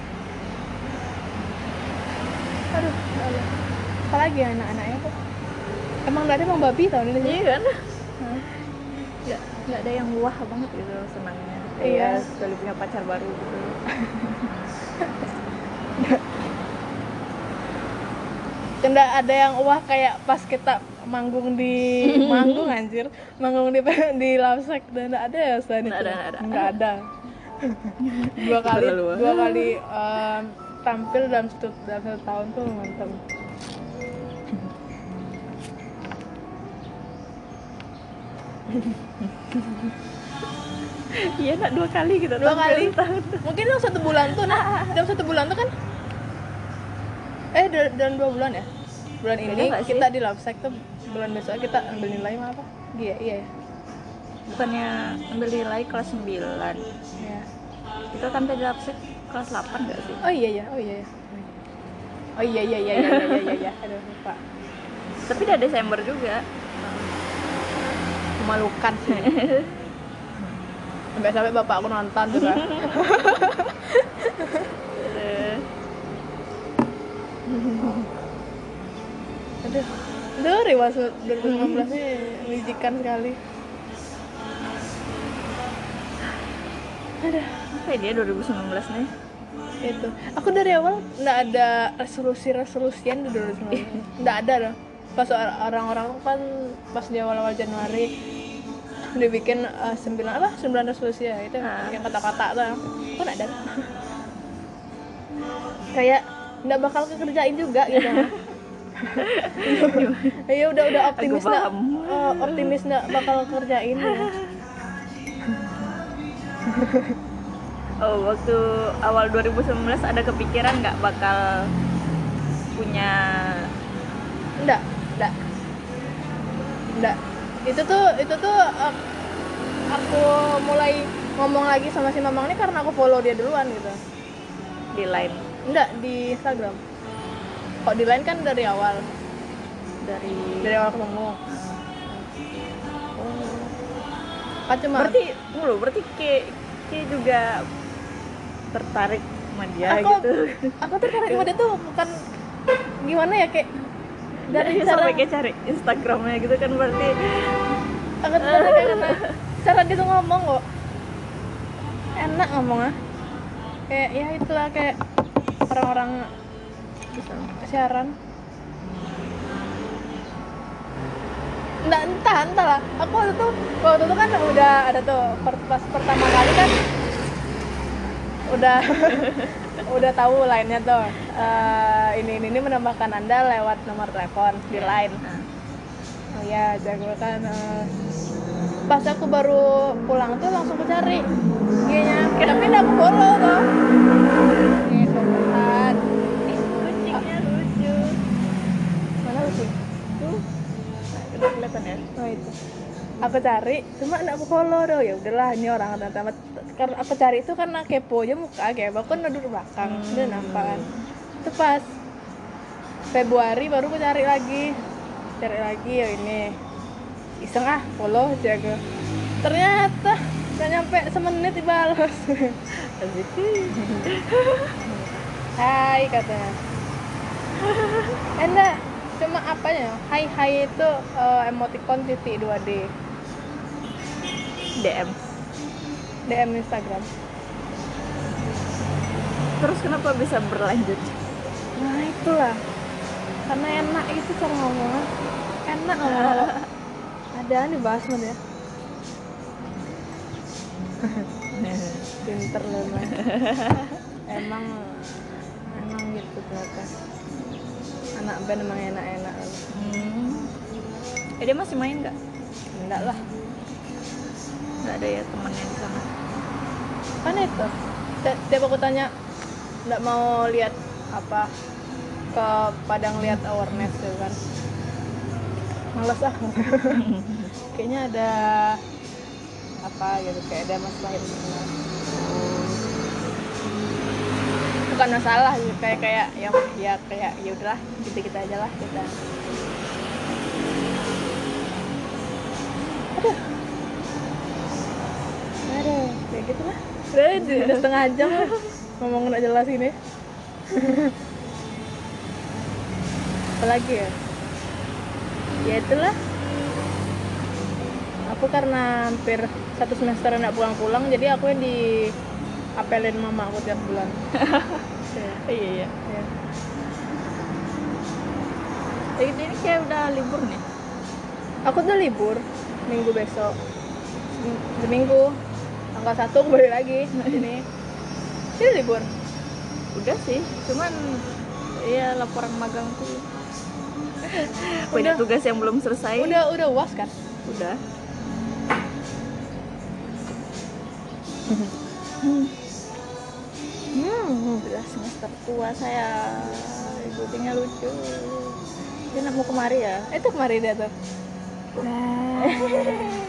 aduh aduh. apalagi ya anak-anaknya kok. Emang ada emang babi tahun ini iya kan? Nggak nggak ada yang wah banget gitu senangnya. Iya. Sekali punya pacar baru gitu Tidak ada yang wah kayak pas kita manggung di manggung anjir manggung di di Lapsek dan ada ya selain Nggak itu ada, ada. Nggak ada. dua kali dua kali em, tampil dalam satu dalam satu tahun tuh mantap iya nak dua kali gitu dua kali setahun. mungkin dalam satu bulan tuh nah dalam satu bulan tuh kan eh dal- dalam dua bulan ya bulan Beda ini sih? kita di Lapsek tuh bulan besok kita ambil nilai mah apa iya iya ya bukannya ambil nilai kelas 9 Iya. kita tampil di lapsek kelas 8 nggak sih Oh iya ya, oh iya ya. Oh iya iya iya iya iya iya iya. Aduh, lupa. tapi udah Desember juga Memalukan sih. Sampai sampai bapak aku nonton juga. Aduh. Aduh, Riwas 2019 ini menjijikan sekali. Aduh, apa ya dia 2019 nih itu. Aku dari awal nggak ada resolusi-resolusian di 2019. Nggak ada loh. Pas or- orang-orang kan pas di awal-awal Januari dibikin eh, sembilan apa sembilan resolusi ya itu Ah. yang kata-kata tuh kok nggak ada kayak nggak bakal kekerjain juga gitu ya udah udah optimis nggak eh, optimis nggak bakal kerjain ya. oh waktu awal 2019 ada kepikiran nggak bakal punya Enggak, enggak. Enggak. Itu tuh itu tuh uh, aku mulai ngomong lagi sama si Mamang ini karena aku follow dia duluan gitu. di line Enggak di Instagram. Kok di line kan dari awal, dari dari awal ketemu. Kan cuma berarti mulu berarti ke ke juga tertarik sama dia aku gitu aku tertarik sama dia tuh bukan gimana ya kayak dari sampai kayak cari Instagramnya gitu kan berarti. Aku tertarik karena cara dia tuh ngomong kok. Enak ngomongnya. Kayak ya itulah kayak orang-orang siaran. Nggak, entah, entah lah. Aku waktu itu, waktu itu kan udah ada tuh pas pertama kali kan udah udah tahu lainnya tuh Eh, ini, ini ini menambahkan anda lewat nomor telepon di line Nah, oh ya jago kan eh. pas aku baru pulang tuh langsung aku cari Iya nyampe, tapi enggak aku follow tuh. Nih, Farhan. kucingnya lucu Mana kucing? tuh nah, udah kelihatan ya Oh itu. Aku cari, cuma enggak aku follow tuh. Ya udahlah, ini orang ternyata karena aku cari itu karena kepo aja muka kayak aku kan duduk belakang, dia nampak kan. Itu pas Februari baru aku cari lagi. Cari lagi ya ini. Iseng ah, follow aku. Ternyata nggak nyampe semenit dibalas. Hai katanya. Enggak, cuma apanya? Hai hai itu eh, emoticon titik 2D. DM DM Instagram. terus kenapa bisa berlanjut Nah itulah, karena enak itu cara ngomongnya. Enak ngomong. Ada nih bahas mana ya? Pinter loh. Emang emang gitu ternyata. Anak band emang enak-enak. hmm. eh dia masih main nggak Enggak lah. nggak ada ya temannya di sana kan itu? Ti- tiap aku tanya nggak mau lihat apa ke padang lihat awareness gitu kan. Males ah. Kayaknya ada apa gitu kayak ada masalah internal bukan masalah gitu kayak kayak yang ya kayak ya udahlah kita kita aja lah kita gitu lah udah, udah, setengah jam lah. Ngomong nggak jelas ini. Apalagi ya? Ya itulah. Aku karena hampir satu semester nggak pulang-pulang jadi aku yang di apelin mama aku tiap bulan. Ya, iya. Iya. Ya. Ini kayak udah libur nih. Aku tuh libur minggu besok. Sem- seminggu tanggal satu aku balik lagi ini libur. Udah sih cuman ya laporan magang tuh Udah. banyak tugas yang belum selesai. Udah udah uas kan? Udah. Hmm. udah semester tua saya. Kucingnya lucu. Dia nak mau kemari ya? Itu kemarin dia tuh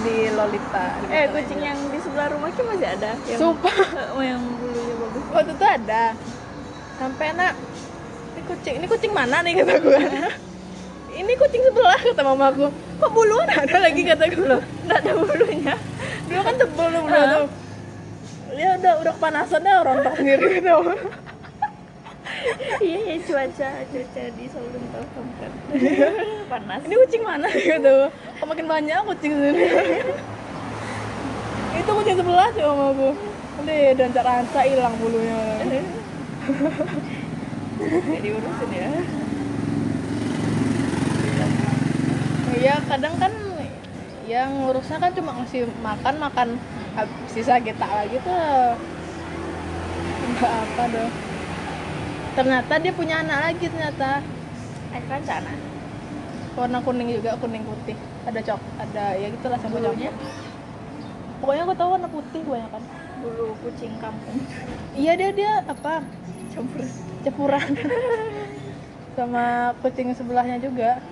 di Lolita di eh kucing yang di sebelah rumah kita masih ada. Yang Sumpah. Oh, yang bulunya bagus. Waktu itu ada. Sampai nak ini kucing ini kucing mana nih? kata gue ini kucing sebelah kata mamaku kok buluan ada lagi? kata gue loh. Nggak ada bulunya. Dulu kan tebel tuh bulu tuh. Udah udah kepanasan dah rontok sendiri gitu iya ya cuaca cuaca di Solo tahu kan panas. Ini kucing mana gitu? Kok makin banyak kucing sini? Itu kucing sebelah sih mamaku nanti dan ranca hilang bulunya. Nggak diurusin ya. Iya kadang kan yang ngurusnya kan cuma ngasih makan makan sisa kita lagi tuh. Nggak apa dong ternyata dia punya anak lagi ternyata. Air kancana warna kuning juga kuning putih. Ada cok ada ya gitulah sama bulunya cok pokoknya aku tahu warna putih banyak kan bulu kucing kampung. Iya dia dia apa? Campur. Cepuran sama kucing sebelahnya juga.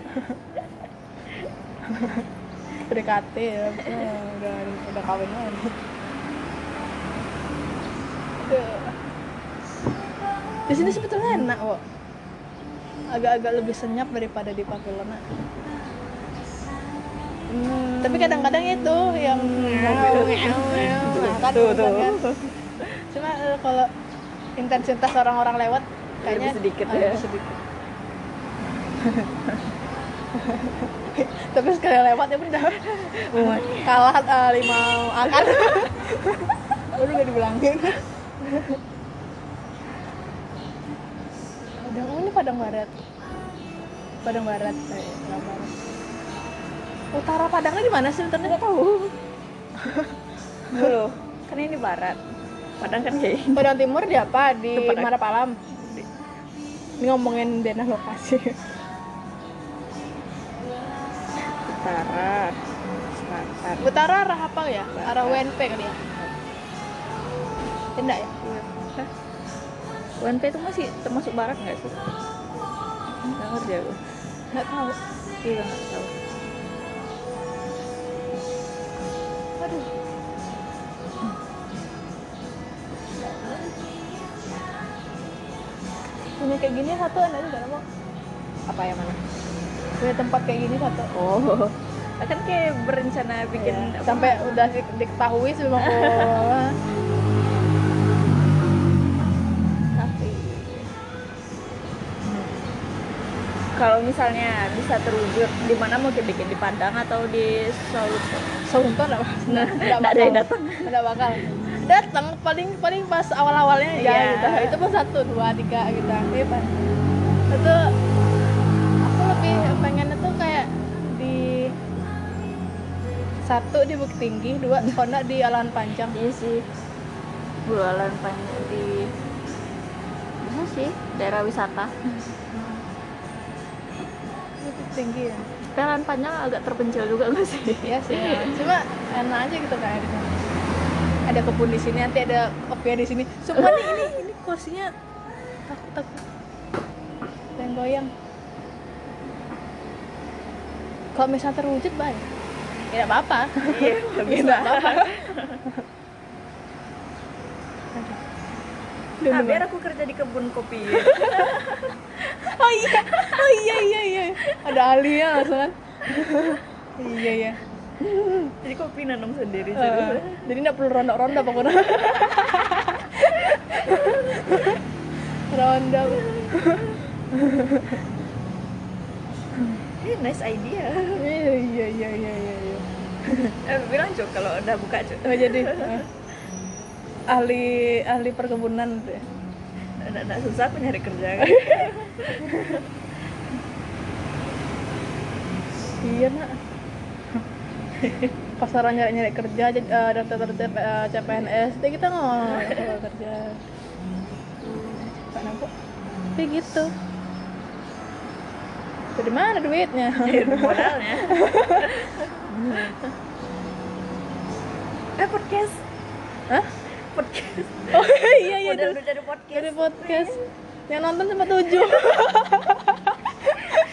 PDKT ya. Eh, udah udah kawin lagi. Di sini sebetulnya enak kok. Agak-agak lebih senyap daripada di Pavilion Hmm. tapi kadang-kadang itu yang tuh tuh cuma kalau intensitas orang-orang lewat kayaknya Lebih sedikit ah, ya. lebih sedikit. tapi sekali lewat ya udah kalah eh, lima angkat baru udah dibilangin Padang Barat Padang Barat eh, Padang Barat utara Padangnya di mana sih sebenarnya nggak tahu dulu kan ini barat padang kan kayak ini. Padang Timur di apa di Padang. Marapalam ini ngomongin denah lokasi utara Batar. Utara arah apa ya? Arah WNP kali ya? Tidak ya? Hah? UNP itu masih termasuk barat nggak sih? Nggak ngerti aku. Nggak tahu. Iya nggak tahu. Aduh. Punya kayak gini satu enak juga mau. Apa yang mana? Punya tempat kayak gini satu. Oh, akan kayak berencana bikin apa? sampai udah di- diketahui sebelum aku kalau misalnya bisa terwujud, di mana mau bikin di Padang atau di Solo? Enggak Nah, enggak nggak ada yang datang. Enggak bakal. Datang paling paling pas awal-awalnya aja Iya. gitu. Itu pun satu, dua, tiga gitu. Iya, Pak. Itu aku lebih pengen itu kayak di satu di Bukit Tinggi, dua Honda di Alan Panjang. Iya sih, bulan panjang di mana sih? Daerah wisata. Tinggi ya. Jalan panjang agak terpencil juga nggak sih? Iya sih. ya. Cuma enak aja gitu kayak di sana. Ada kebun di sini, nanti ada oke di sini. Sumpah nih ini ini kursinya takut takut yang goyang. Kalau misalnya terwujud baik. Ya nggak apa-apa. Iya, Ya, nggak apa-apa. Aduh. Nah, biar aku kerja di kebun kopi. Oh iya, oh iya iya iya. Ada langsung kan. iya iya. Jadi kopi nanam sendiri. Eh, jadi nggak perlu ronda-ronda pokoknya. ronda. Eh, nice idea. Iya iya iya iya iya. Eh, bilang cuk kalau udah buka cuk. Oh, jadi eh, ahli ahli perkebunan tuh ya. Nggak, susah aku nyari kerja kan. Iya nak. Pasaran nyari nyari kerja, jadi eh, daftar daftar eh, CPNS, jadi kita ngomong kerja. Pak Nampu, tapi gitu. Dari mana duitnya? Iya, modalnya. eh podcast. Hah? Podcast. Oh iya iya itu. udah dari podcast. Dari podcast. Yang nonton cuma tujuh.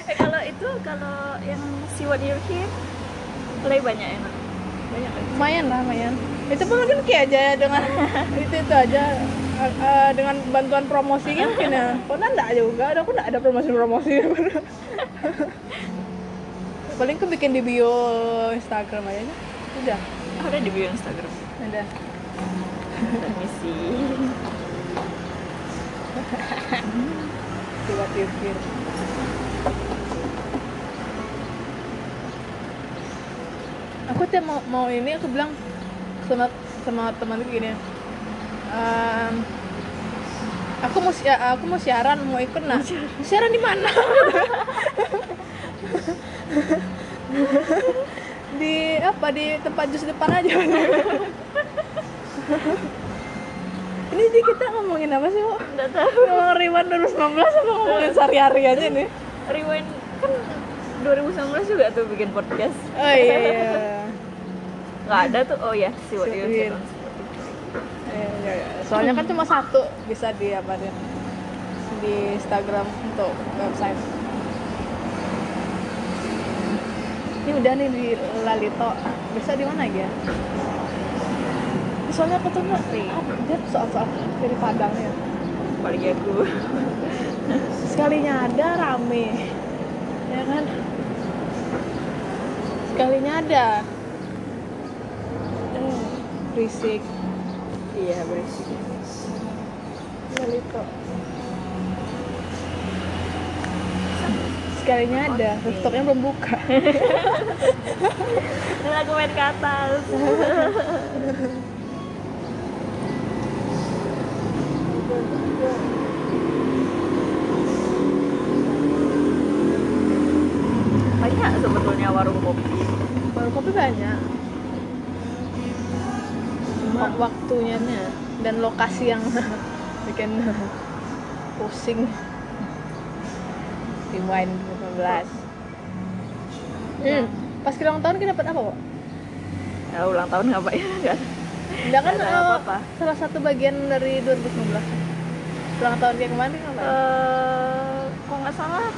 Eh, kalau itu kalau yang See What You Hear play banyak enak. Banyak kan? lumayan lah lumayan itu pun mungkin kayak aja dengan itu itu aja eh, dengan bantuan promosi kan mungkin ya kok enggak juga ada aku enggak ada promosi promosi paling aku bikin di bio Instagram aja udah Ada di bio Instagram. ada Permisi. coba pikir. Aku tuh mau mau ini aku bilang sama sama temanku gini "Ehm, aku mau si- aku mau siaran mau ikut nah siaran di mana? Di apa? Di tempat jus depan aja ini sih kita ngomongin apa sih kok Enggak tahu. ngomong Rewind 2019 apa ngomongin sehari-hari aja nih Rewind kan 2019 juga tuh bikin podcast. oh iya iya Nggak ada tuh. Oh ya, See What You. Iya. Iya, iya, iya. soalnya kan cuma satu bisa di apa dia di Instagram untuk website ini udah nih di Lalito bisa di mana ya soalnya aku tuh dia soal-soal dari Padang ya. Apalagi aku. sekalinya ada rame. Ya kan? Sekalinya ada. Eh, berisik. Iya, berisik. Lalito sekalinya ada. Oke. rooftopnya belum buka. Lalu aku main ke atas. Banyak sebetulnya warung kopi. baru kopi banyak cuma waktunya nya dan lokasi yang bikin pusing di wine 15 hmm. pas ulang tahun kita dapat apa kok Ya, ulang tahun ngapain? Enggak. Enggak kan eh, apa-apa. salah satu bagian dari 2019 ulang tahun kayak kemarin Mbak? Eh, kok nggak salah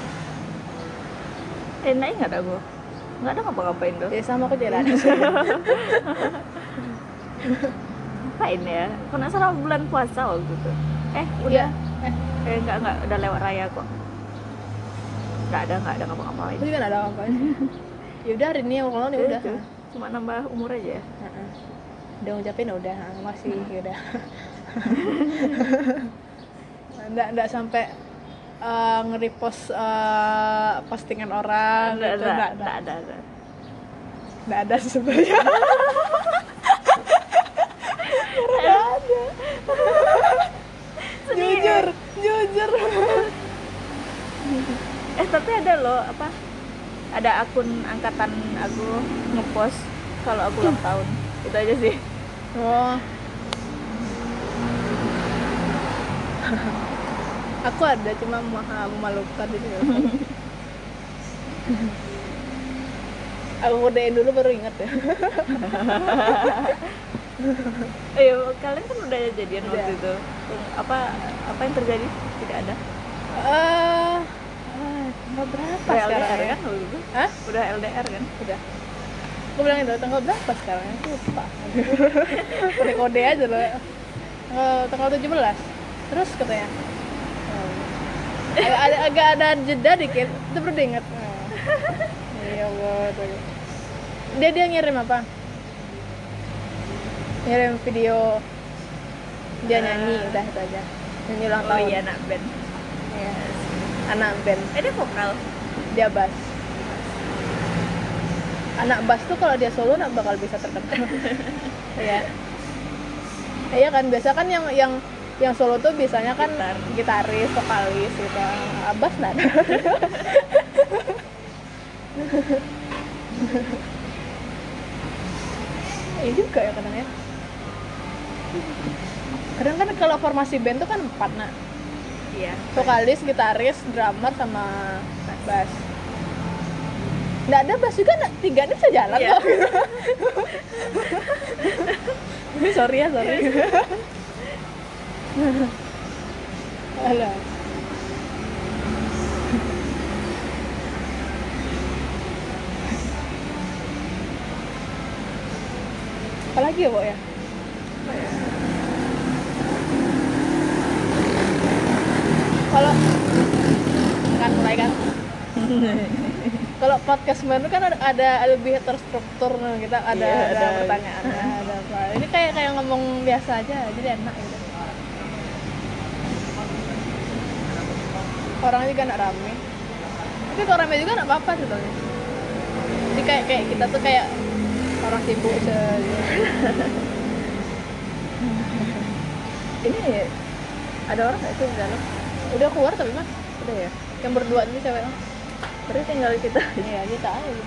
eh naik nggak ada gue nggak ada ngapa-ngapain tuh. Ya sama aku jalan. Ngapain ya? Kok nggak salah bulan puasa waktu itu. Eh udah. Iya. eh eh nggak nggak udah lewat raya kok. Nggak ada nggak ada ngapa-ngapain. Juga nggak ada apa ya udah hari ini ulang tahun ya udah. Itu, cuma nambah umur aja. Ya udah ngucapin udah. Masih ya udah. Nggak nggak sampai eh, nge-repost eh, postingan orang nggak gitu. ada nggak nggak ada ada, ada. nggak ada sih sebenarnya Nggak ada. jujur jujur eh tapi ada loh apa ada akun angkatan aku ngepost kalau aku ulang tahun itu aja sih oh aku ada cuma maha memalukan itu aku kodein dulu baru ingat ya. Eh kalian kan udah jadian Udah. waktu itu. Apa apa yang terjadi? Tidak ada? Eh ah, tanggal berapa udah sekarang? LDR ya? kan itu? Hah? udah LDR kan? Udah. Aku bilang itu tanggal berapa sekarang? Aku lupa. Kode kode aja loh. Tanggal tanggal 17 terus katanya ada agak ada jeda dikit itu baru diingat. Oh. ya Allah tuh. dia dia ngirim apa? Ngirim video. Dia nyanyi udah itu aja. Nyanyi ulang oh tahun. iya anak band. Iya. anak band. Eh dia vokal? Dia bass. Anak bass tuh kalau dia solo nggak bakal bisa terkenal. Iya. Iya kan biasa kan yang yang yang solo tuh biasanya kan Gitar. gitaris vokalis gitu Ah, bass nggak ada Iya juga ya kadang ya kadang kan kalau formasi band tuh kan empat nak iya vokalis, gitaris, drummer sama bass. Nggak ada bass juga, nggak tiga ini bisa jalan Iya. kok. sorry ya, sorry. Alah. Apalagi ya, Bo ya? Kalau kan mulai kan kalau podcast baru kan ada, ada lebih terstruktur kita ada Iya, ada, ada- pertanyaannya ada apa ini kayak kayak ngomong biasa aja jadi enak gitu orang juga nggak rame. Tapi kalau rame juga nggak apa-apa sebetulnya jadi kayak kayak kita tuh kayak orang sibuk se ini ada orang nggak sih di dalam? Udah keluar tapi mas. Udah ya? Yang berdua ini cewek berarti tinggal kita. Iya kita aja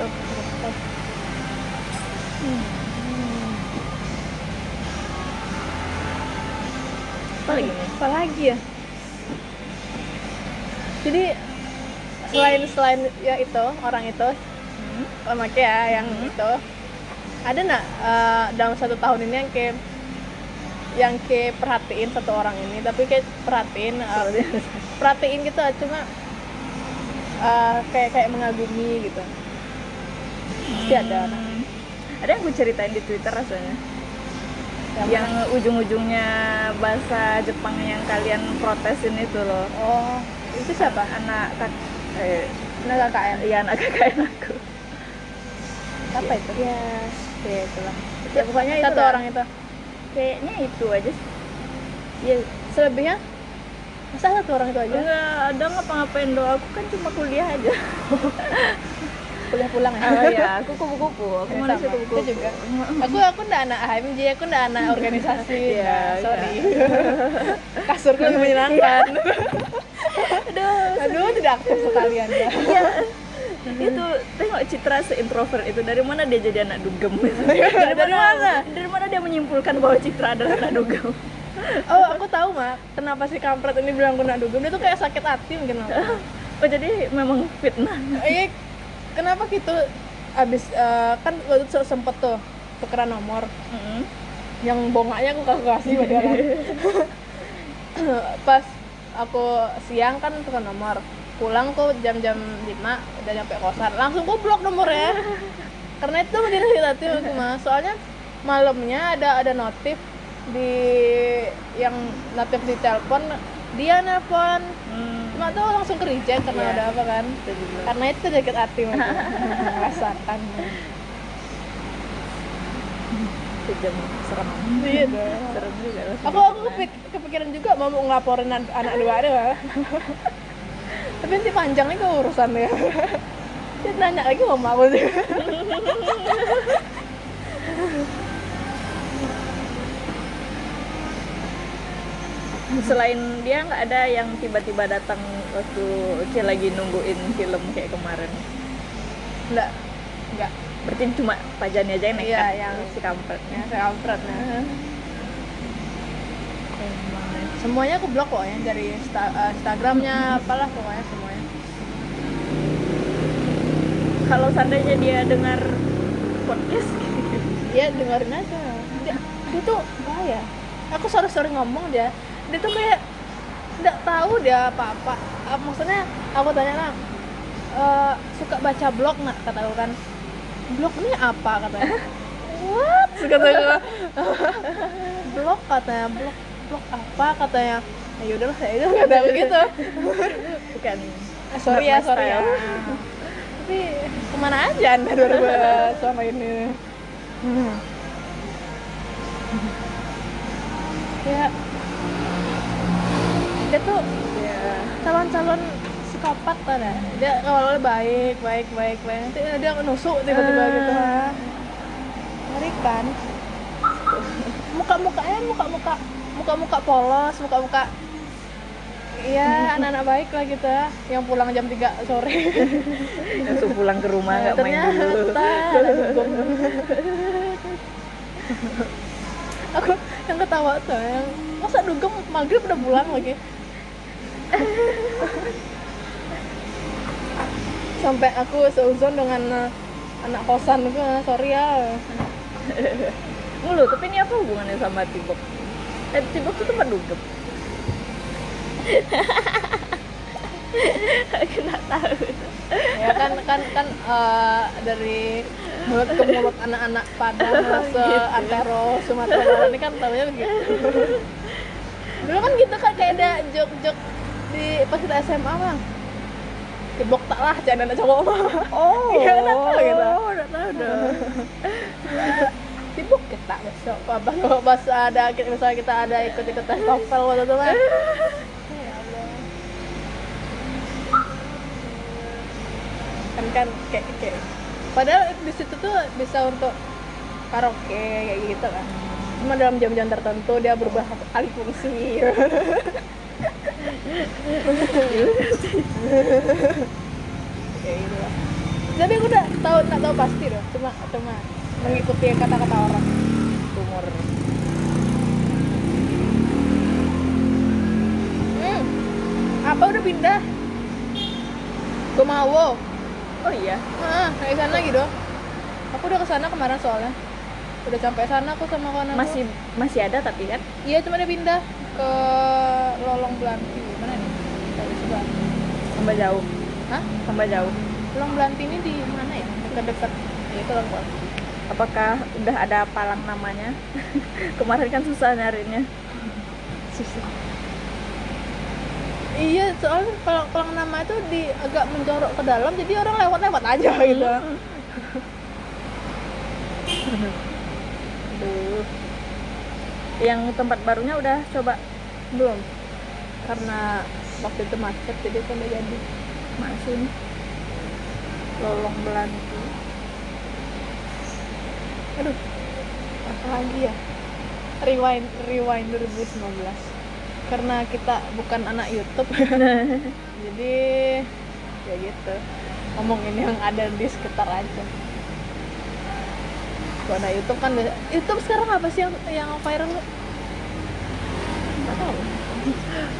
Stop, stop, stop. Apa lagi ya? Jadi selain selain ya itu orang itu Hmm? Make ya yang itu ada nak eh, dalam satu tahun ini yang kayak yang kayak perhatiin satu orang ini tapi kayak perhatiin eh, perhatiin gitu cuma eh, kayak kayak mengagumi gitu. Pasti ada. Anak Hmm. ada yang gue ceritain di twitter rasanya yang, yang ujung-ujungnya bahasa Jepang yang kalian protesin itu loh. Oh. Itu siapa? Anak kak eh anak KKN iya anak kakak aku. Apa itu? Ya ya itulah ya pokoknya itu satu lah. orang itu? Kayaknya itu aja sih. ya selebihnya? Masa satu orang itu aja? Enggak ada ngapa-ngapain doa. Aku kan cuma kuliah aja kuliah pulang ya? Oh ya aku kupu-kupu. Aku Ya, manusia kupu-kupu. Aku juga. aku aku ndak anak HMJ aku ndak anak organisasi. Iya, Nah, sorry. Iya. kasurku lebih menyenangkan. Aduh aduh tidak aktif sekali anda. Iya. Itu tengok Citra seintrovert itu dari mana dia jadi anak dugem? Dari mana? dari mana? Dia menyimpulkan bahwa Citra adalah anak dugem? Oh aku tahu mak kenapa si kampret ini bilang aku nak dugem. Dia tuh kayak sakit hati mungkin oh jadi memang fitnah. Eh kenapa gitu? Abis eh, kan waktu itu sempet tuh tukeran nomor. Mm-mm. yang bongaknya aku kasih kasih padahal pas aku siang kan tukeran nomor. Pulang kok jam-jam 5 udah nyampe kosan. Langsung aku blok nomornya. Karena itu menjadi hati aku mah soalnya malamnya ada ada notif di yang notif di telepon dia nelpon. Hmm, cuma tuh langsung ke reject karena Iya. ada apa kan. Juga. karena itu sakit hati mah merasakan. Kejam serem. Iya. Dong serem juga aku aku kepik- kepikiran juga mau ngelaporin an- anak dua ada Wak. tapi nanti panjang nih kok urusannya dia nanya lagi mau mau sih selain dia nggak ada yang tiba-tiba datang waktu Cie lagi nungguin film kayak kemarin? Enggak enggak berarti cuma Pajani aja yang nekat Iya, yang- si kampretnya ya saya kampret nah. Semuanya aku blok kok ya dari Insta- eh, Instagramnya apalah pokoknya semuanya. Kalau seandainya dia dengar podcast? Ya dengerin aja. Dia, dia tuh apa ya. Aku sore-sore ngomong dia dia tuh kayak nggak tahu dia apa-apa. Ah, maksudnya aku tanya lah "Eh, suka baca blog nggak? Kata aku kan. Blog ini apa? katanya. What? Kata gue blog katanya. Blog blog apa? katanya. Ya udahlah ya itu kata begitu bukan. Eh, sorry ya sorry ya. Tapi ke mana aja anda 2000 sama ini? Ya dia tuh ya calon-calon psikopat kan ya dia awalnya baik baik baik baik nanti dia nusuk tiba-tiba Ah. gitu mengerikan muka-mukanya muka-muka muka-muka polos muka-muka Iya, anak-anak baik lah gitu ya, yang pulang jam 3 sore. langsung pulang ke rumah nggak main dulu. Aku yang ketawa tuh, yang masa dugem maghrib udah pulang lagi. Sampai aku seuzon dengan eh, anak kosan itu, eh, sorry ya. Mulu, tapi ini apa hubungannya sama Tibok? Eh, Tibok tuh tempat dugem. Nggak tahu. ya kan kan kan eh, dari mulut ke mulut anak-anak Padang se antero Sumatera ini kan tahunya begitu dulu kan gitu kan kayak ada jok-jok di pas kita SMA mah tibok tak lah jangan anak cowok mah Oh, Iya, udah tahu gitu. udah tahu dah. tibok kita besok apa kalau pas ada misalnya kita ada ikut-ikut tes TOEFL waktu itu Allah. kan kan kayak kayak padahal di situ tuh bisa untuk karaoke kayak gitu kan cuma dalam jam-jam tertentu dia berubah alih fungsi gitu lah tapi aku udah tahu tak tahu pasti loh. Cuma cuma mengikuti kata-kata orang. Tumor. hmm. apa udah pindah? Ke Mawo Oh iya. ah kayak sana gitu aku udah ke sana kemarin soalnya. Udah sampai sana aku sama kawan aku. Masih masih ada tapi kan? Iya cuma dia pindah ke Lolong Belanti sebelah tambah jauh. Hah? Tambah jauh. Lolong Belanti ini di mana ya dekat-dekat ya itu Belanti Apakah udah ada palang namanya? Kemarin kan susah nyarinya. susah iya soalnya kalau kalau nama itu di agak menjorok ke dalam jadi orang lewat-lewat aja gitu Aduh. Yang tempat barunya udah coba belum karena waktu itu macet jadi udah jadi masih nih. lolong belanti aduh apa lagi ya? Rewind rewind 2019 karena kita bukan anak YouTube. Jadi ya gitu. Ngomongin yang ada di sekitar aja. Anak YouTube kan YouTube sekarang apa sih yang yang viral? Nggak tahu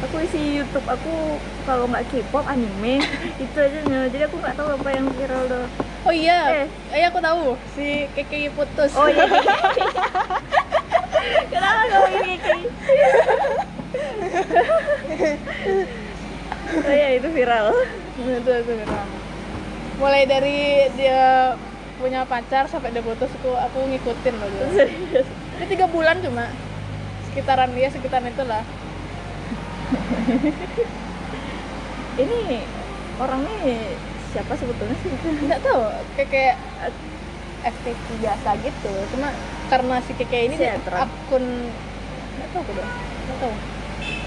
aku isi YouTube aku kalau nggak K-pop anime itu aja Nyo. jadi aku nggak tahu apa yang viral tuh. Oh iya Eh. eh aku tahu. Si KKI putus. Oh iya. Kenapa ngomongin KKI oh iya itu viral. Itu itu beneran. mulai dari dia punya pacar sampai dia putus aku aku ngikutin loh dia. serius? Ini tiga bulan cuma. Sekitaran dia sekitaran itulah ini orangnya siapa sebetulnya? Sih nggak tahu kayak kayak FTP biasa gitu. Cuma karena si Keke ini dia akun nggak tahu aku dah nggak tahu.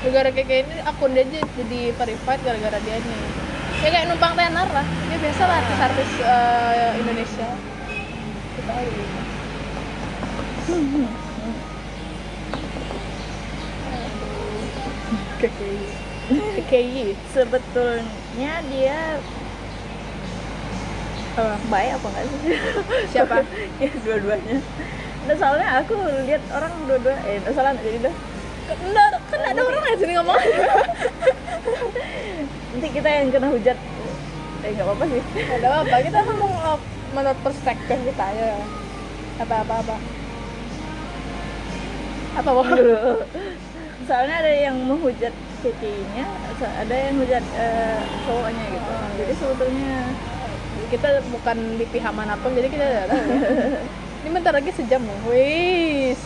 Gara-gara Keke ini akun dia jadi verified gara-gara dia nih ya kayak numpang tenar lah. Dia biasa lah artis-artis eh, Indonesia. Kita tahu KKI sebetulnya dia apa? baik apa enggak sih? Siapa? ya dua-duanya. Nah, soalnya aku lihat orang dua-dua eh nggak salah nggak jadi dah. Enggak, kan ada orang yang sini ngomong. Nanti kita yang kena hujat. Eh nggak apa-apa sih. Ada apa kita ngomong uh, menurut perspektif kita ya apa apa apa? Apa dulu soalnya ada yang menghujat kekenya ada yang hujat eh, cowoknya gitu. Jadi sebetulnya kita bukan di pihak mana pun jadi kita tidak tahu. Ya. ini bentar lagi sejam loh. Wis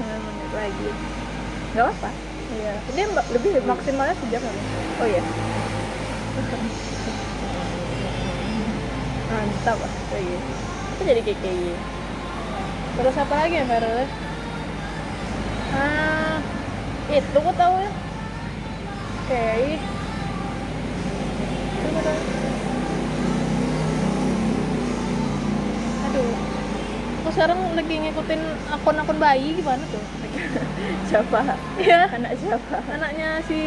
9 menit lagi. Nggak apa iya. Ini mbak lebih maksimalnya sejam loh. Oh ya mantap. Ah oh iya. Itu jadi KKI terus apa lagi ya viral ah itu aku tahu ya. Aku tahu. aduh. Aku sekarang lagi ngikutin akun-akun bayi gimana tuh? Siapa? Iya. anak siapa? Anaknya si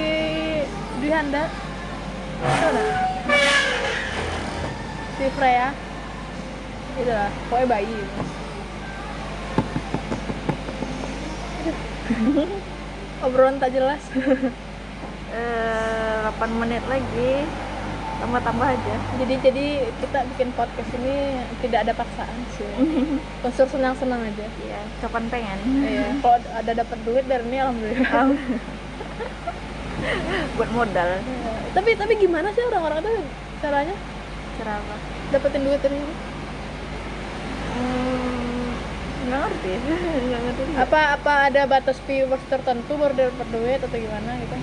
Dwi Handa si Freya. Itu lah pokoknya bayi. Aduh. obrolan tak jelas. Eh 8 menit lagi. Tambah-tambah aja. Jadi jadi kita bikin podcast ini tidak ada paksaan sih. Unsur senang-senang aja. Iya, kapan pengen? Iya kalau ada dapat duit dari ini alhamdulillah. Buat modal. Tapi tapi gimana sih orang-orang itu caranya? Cara apa? Dapetin duit dari ini? Hmm, nggak ngerti. Nggak ngerti apa apa ada batas viewers tertentu baru dapat duit atau gimana gitu?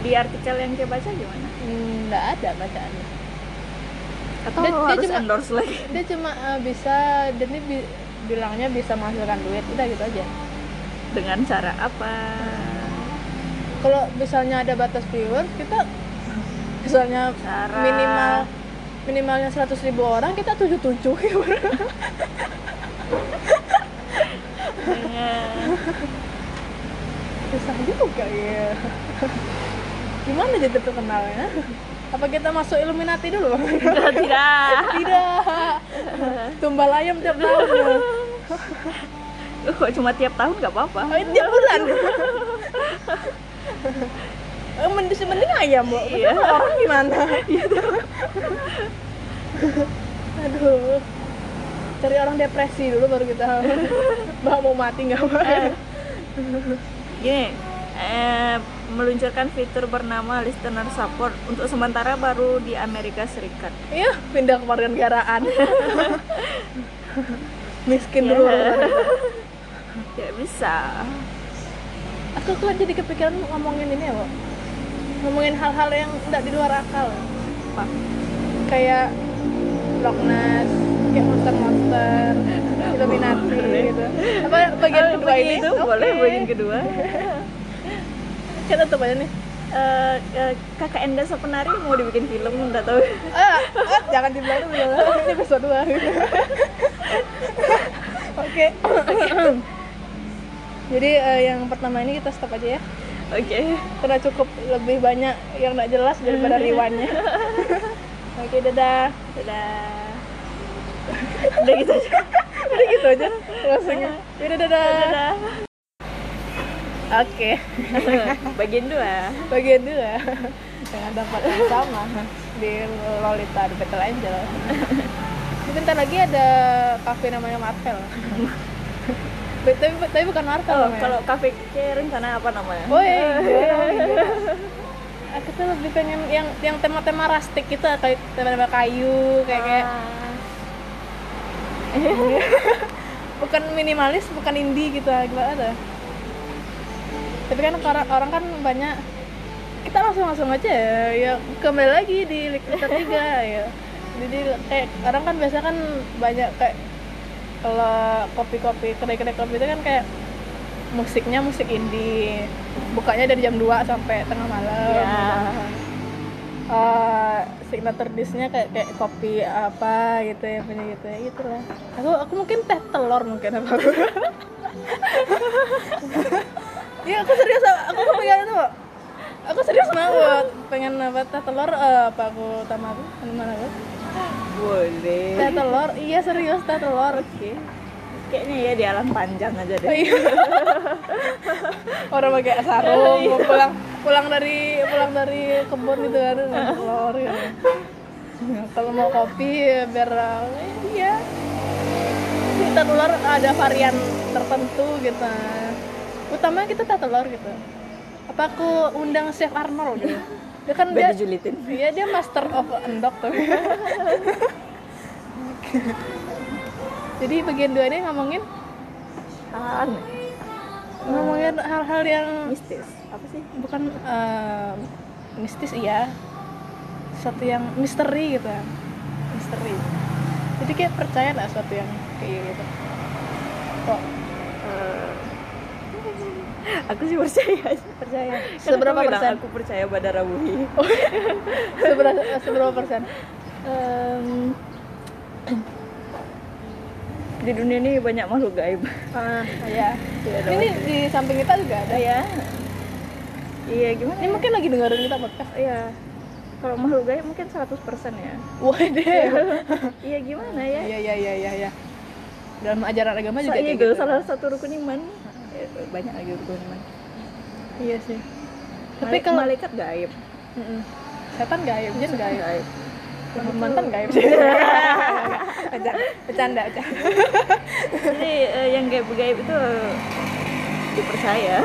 Di artikel yang dia baca gimana? Hmm, nggak ada bacaannya. Atau Dia- dia harus cuma- endorse lagi? dia cuma eh, bisa dan ini bi- bilangnya bisa menghasilkan duit udah gitu aja. Dengan cara apa? Kalau misalnya ada batas viewers kita misalnya Cara- minimal minimalnya 100.000 ribu orang kita tujuh tujuh susah juga ya. Gimana jadi terkenalnya? Apa kita masuk Illuminati dulu? Tidak tidak. Tumbal ayam tiap tahun. Ya. kok cuma tiap tahun nggak apa-apa? Oh, tiap bulan. Eh, mending mending ayam bu. Iya. orang gimana? Aduh cari orang depresi dulu baru kita bah mau mati nggak mau Eh, gini eh, meluncurkan fitur bernama listener support untuk sementara baru di Amerika Serikat. Iya pindah ke warga negaraan miskin dulu. ya bisa. Aku kok jadi kepikiran ngomongin ini ya ngomongin hal-hal yang tidak di luar akal. Apa? kayak Loch Ness kayak monster-monster Illuminati gitu. Apa bagian Oh, kedua ini? begitu, Oke. boleh bagian kedua. Kita tutup aja nih. Eh, eh, kakak Enda Sapenari mau dibikin film nggak tahu. Ah, ah, jangan dibilang dulu. Ini episode 2 oke. Jadi eh, yang pertama ini kita stop aja ya. Oke. Karena cukup lebih banyak yang tidak jelas daripada riwannya oke dadah. Dadah udah gitu aja. Udah gitu aja langsungnya Yaudah, dadah. Dadah oke. Bagian dua. Bagian dua. Dengan tempat yang sama di Lolita di Battle Angel. Sebentar lagi ada kafe namanya Marvel. Tapi, tapi bukan Marvel oh, kalau kafe rencana apa namanya? Oh iya, iya, iya. aku tuh lebih pengen yang yang tema-tema rustic gitu kayak tema-tema kayu kayak kayak Ah. bukan minimalis bukan indie gitu gimana ada. Tapi kan orang orang kan banyak kita langsung langsung aja ya, ya kembali lagi di Liquid tiga ya. Jadi kayak orang kan biasa kan banyak kayak kalau kopi-kopi kedai-kedai kopi itu kan kayak musiknya musik indie. Bukanya dari jam 2 sampai tengah malam. Ya Eh, signature dishnya kayak kayak kopi apa gitu ya punya gitu ya gitu lah. Aku aku mungkin teh telur mungkin apa aku? Ya aku serius aku kepengen itu. Aku serius banget pengen apa teh telur eh, apa aku tambah apa mana aku? Boleh. Teh telur iya serius teh telur oke kayaknya ya di alam panjang aja deh. Oh, iya. orang pakai sarung mau pulang pulang dari pulang dari kebun gitu kan telur ya. kalau mau kopi ya biar iya. Kita telur ada varian tertentu gitu utama kita teh telur gitu. Apa aku undang chef Arnold gitu? Dia kan dia julitin. iya dia master of endok tuh jadi bagian dua ini ngomongin aneh. Ngomongin hal-hal yang mistis. Apa sih? Bukan eh, mistis iya. Sesuatu yang misteri gitu. Ya misteri. Jadi kayak percaya nggak sesuatu yang kayak gitu. Kok? Eh, aku sih percaya. Percaya. Kan seberapa aku persen? aku percaya pada Rabuhi seberapa seberapa persen? Em, di dunia ini banyak makhluk gaib. Ah ya Iya, ada ini di samping kita juga ada. Ya iya gimana ini mungkin lagi dengerin kita podcast. Iya. Kalau makhluk gaib mungkin 100% ya. Waduh. Iya. Gimana ya? Iya iya iya iya ya. dalam ajaran agama juga Sa- iya kayak gitu. salah satu rukun iman. Banyak lagi rukun iman. Iya sih. Tapi kalau malaikat gaib. Mm-mm. setan gaib jin gaib. Gaib mantan gaib sih bercanda bercanda jadi eh, yang gaib gaib itu dipercaya.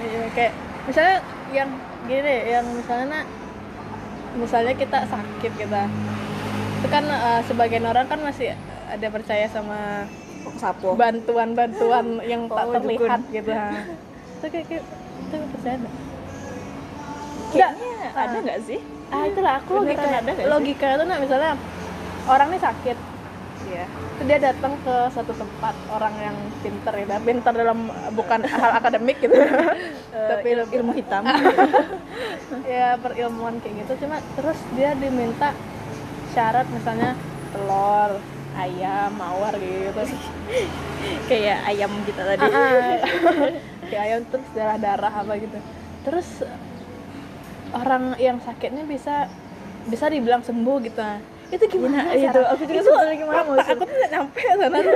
Iya, kayak misalnya yang gini deh, yang misalnya misalnya kita sakit kita itu kan eh, sebagian orang kan masih ada percaya sama kok sapo bantuan-bantuan yang tak Oh, terlihat dukun. gitu. Ha. itu kayak, kayak itu percaya nggak? kayaknya ada nggak sih ah itulah aku logika logika itu nah misalnya orang nih sakit. Iya. Terus dia datang ke satu tempat orang yang pinter ya pinter dalam bukan hal akademik gitu. Tapi Il- lebih ilmu hitam. Ya perilmuan kayak gitu. Cuma terus dia diminta syarat misalnya telur ayam mawar gitu. Kayak ayam kita tadi. Ah, ah. kayak ayam terus darah darah apa gitu. Terus orang yang sakitnya bisa bisa dibilang sembuh gitu. Itu gimana Nah, itu, aku juga itu gimana apa? maksud- aku tuh nggak nyampe sana tuh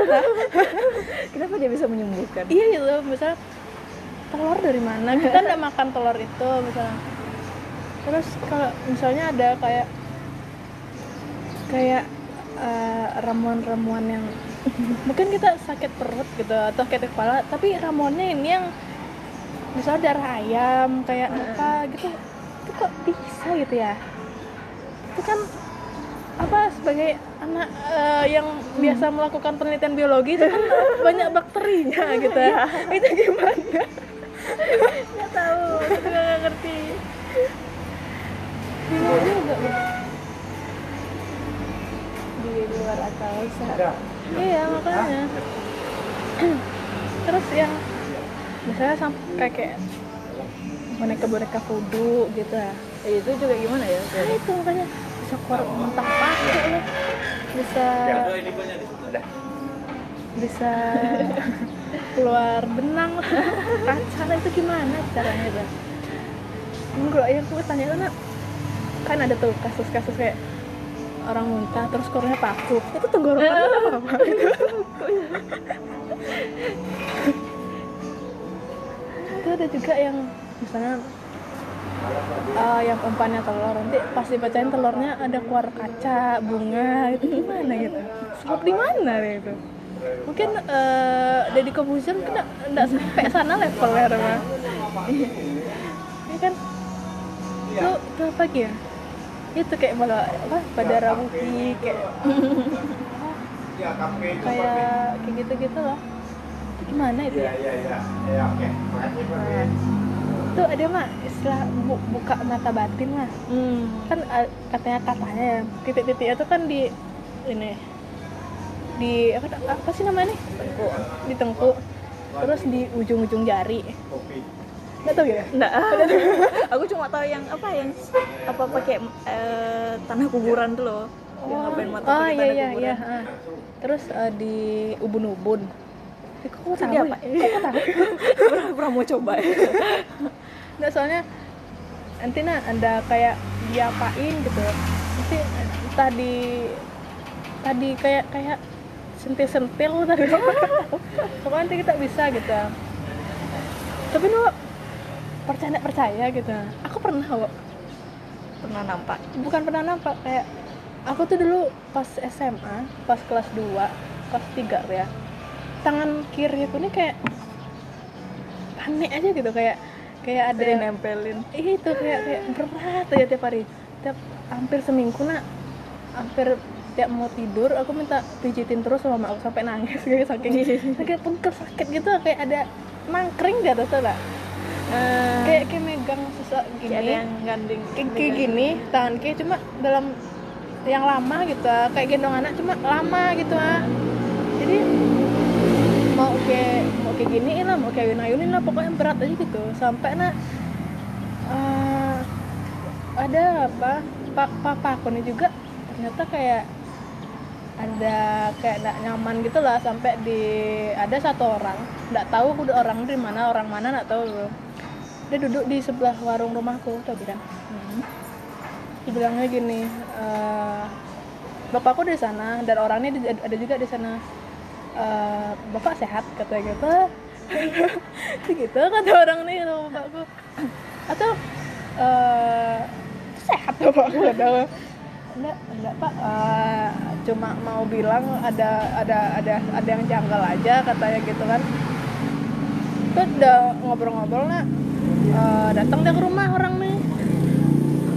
kenapa dia bisa menyembuhkan? Iya gitu. Misalnya telur dari mana? Kita nggak makan telur itu misalnya terus kalau misalnya ada kayak kayak eh, ramuan-ramuan yang mungkin kita sakit perut gitu atau sakit kepala tapi ramuannya ini yang misalnya darah ayam kayak apa gitu itu kok bisa gitu ya? Itu kan apa sebagai anak eh, yang biasa melakukan penelitian biologi itu kan banyak bakterinya gitu. Ya itu gimana? Nggak tahu nggak ngerti. Bingung juga. Di luar akal sehat iya makanya. Terus yang misalnya sampai kayak boneka boneka voodoo gitu ya Eh, itu juga gimana ya? Nah itu makanya bisa keluar muntah pakai loh bisa bisa keluar benang lah. Kaca lah itu gimana caranya itu enggak yang aku tanya itu nak. Kan ada tuh kasus-kasus kayak orang muntah terus keluarnya paku. Itu tenggorokan apa itu ada juga yang misalnya eh, yang umpannya telur nanti pas dibacain telurnya ada keluar kaca bunga itu gimana gitu? Sebab di mana gitu mungkin Deddy Corbuzier mungkin nggak nggak sampai sana levelnya mah ya kan? Itu itu apa lagi ya? Itu kayak malah apa pada ramuki kayak kayak kayak gitu gitu itu gimana itu ya itu ada mah istilah bu- buka mata batin lah hmm. kan eh, katanya katanya ya titik-titiknya tuh kan di ini di apa apa sih namanya nih? Tengku. di tengkuk terus di ujung-ujung jari. Nggak tahu ya? Nggak. aku cuma tahu yang apa yang apa pakai eh, tanah kuburan tuh loh. Yang ngapain mata oh iya iya kuburan. iya ah. terus eh, di ubun-ubun. Eh, kok kamu tahu dia ya? apa? Kok kamu tahu? Pernah pernah mau coba ya nggak soalnya nanti nah ada kayak diapain gitu. Nanti tadi tadi kayak kayak sentil-sentil tadi pokoknya nanti kita bisa gitu. Tapi lu percaya percaya gitu. Aku pernah kok. Pernah nampak? Bukan pernah nampak kayak aku tuh dulu pas SMA pas kelas 2 kelas 3 ya tangan kiri aku nih kayak panik aja gitu kayak kayak ada ada nempelin. Itu kayak kayak berat aja tiap hari. Tiap hampir seminggu nak hampir tiap mau tidur aku minta pijitin terus sama mak aku sampai nangis kayak saking kayak pengkel sakit gitu kayak ada mangkring di atas tuh lah kayak kayak megang kayak ada gini yang gandeng kayak, kayak gini tangan kayak cuma dalam yang lama gitu ah. kayak gendong anak cuma lama gitu ah. Jadi mau kayak mau kayak gini lah mau kayak ayunin lah pokoknya berat aja gitu. Sampai nak eh, ada apa pak papa aku nih juga ternyata kayak ada kayak nggak nyaman gitu lah sampai di ada satu orang nggak tahu aku udah orang dari mana orang mana nggak tahu. Dia duduk di sebelah warung rumahku tau bilang Hmm. dibilangnya gini eh, bapakku di sana dan orangnya ada juga di sana Eh, bapak sehat katanya gitu. Gitu kata orang nih sama bapakku. Atau eh, sehat bapakku kata enggak enggak pak. Eh, cuma mau bilang ada ada ada ada yang janggal aja katanya gitu kan. Terus udah ngobrol-ngobrol nak. Eh, datang dia ke rumah orang nih.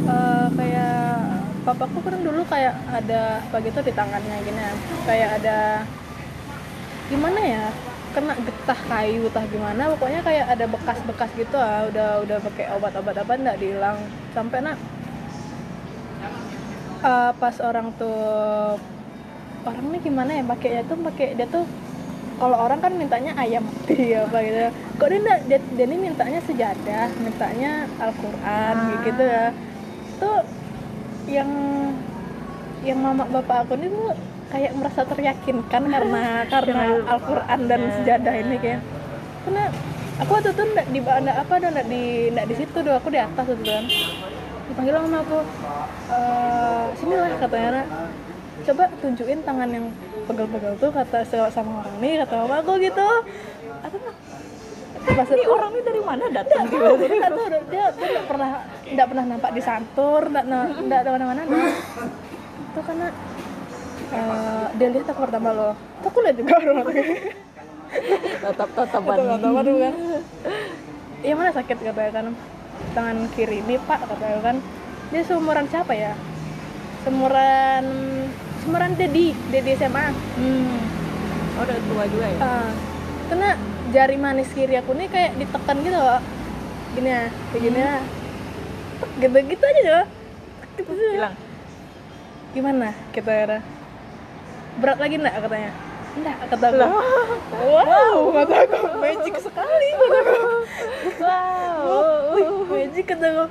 Eh, kayak papaku kan dulu kayak ada apa gitu di tangannya gini. Ya. kayak ada gimana ya kena getah kayu entah gimana pokoknya kayak ada bekas-bekas gitu ah udah udah pakai obat-obat apa nggak dihilang. Sampai nak eh, pas orang tuh orang nih gimana ya pakainya tuh pakai dia tuh kalau orang kan mintanya ayam mati apa gitu. Kok dia nggak dia, dia ini mintanya sejadah mintanya Al-Quran Ah. gitu ya. Tuh yang yang mama bapak aku ini tuh kayak merasa teryakinkan karena karena Al-Quran dan Ya. sejadah ini kayak karena aku waktu itu nggak di nggak apa dong nggak di nggak di situ doh aku di atas gitu kan dipanggil sama aku "Eh, sinilah katanya "Nak. coba tunjukin tangan yang pegel-pegel tuh kata sama orang nih kata mama aku gitu aku pas ini itu orang ini dari mana datang tahu dia nggak tahu dia dia nggak pernah nggak pernah nampak di santur nggak nggak ada mana-mana nah. itu karena eh, dia lihat aku pertama loh. Tuh aku lihat juga orang. Tatap tatapan Tatapan tuh kan? Iya mana sakit katanya kan? Tangan kiri ini pak katanya kan? Dia seumuran siapa ya? Seumuran seumuran Dedi Dedi SMA hmm. oh udah tua juga ya? Ah, karena jari manis kiri aku nih kayak ditekan gitu loh gini ya kayak gini ya. Gitu gitu aja loh gitu hilang. Gimana kita kira berat lagi enggak katanya? Enggak kata aku wow. Kata aku magic sekali. Kata aku wow. Wih, magic kata aku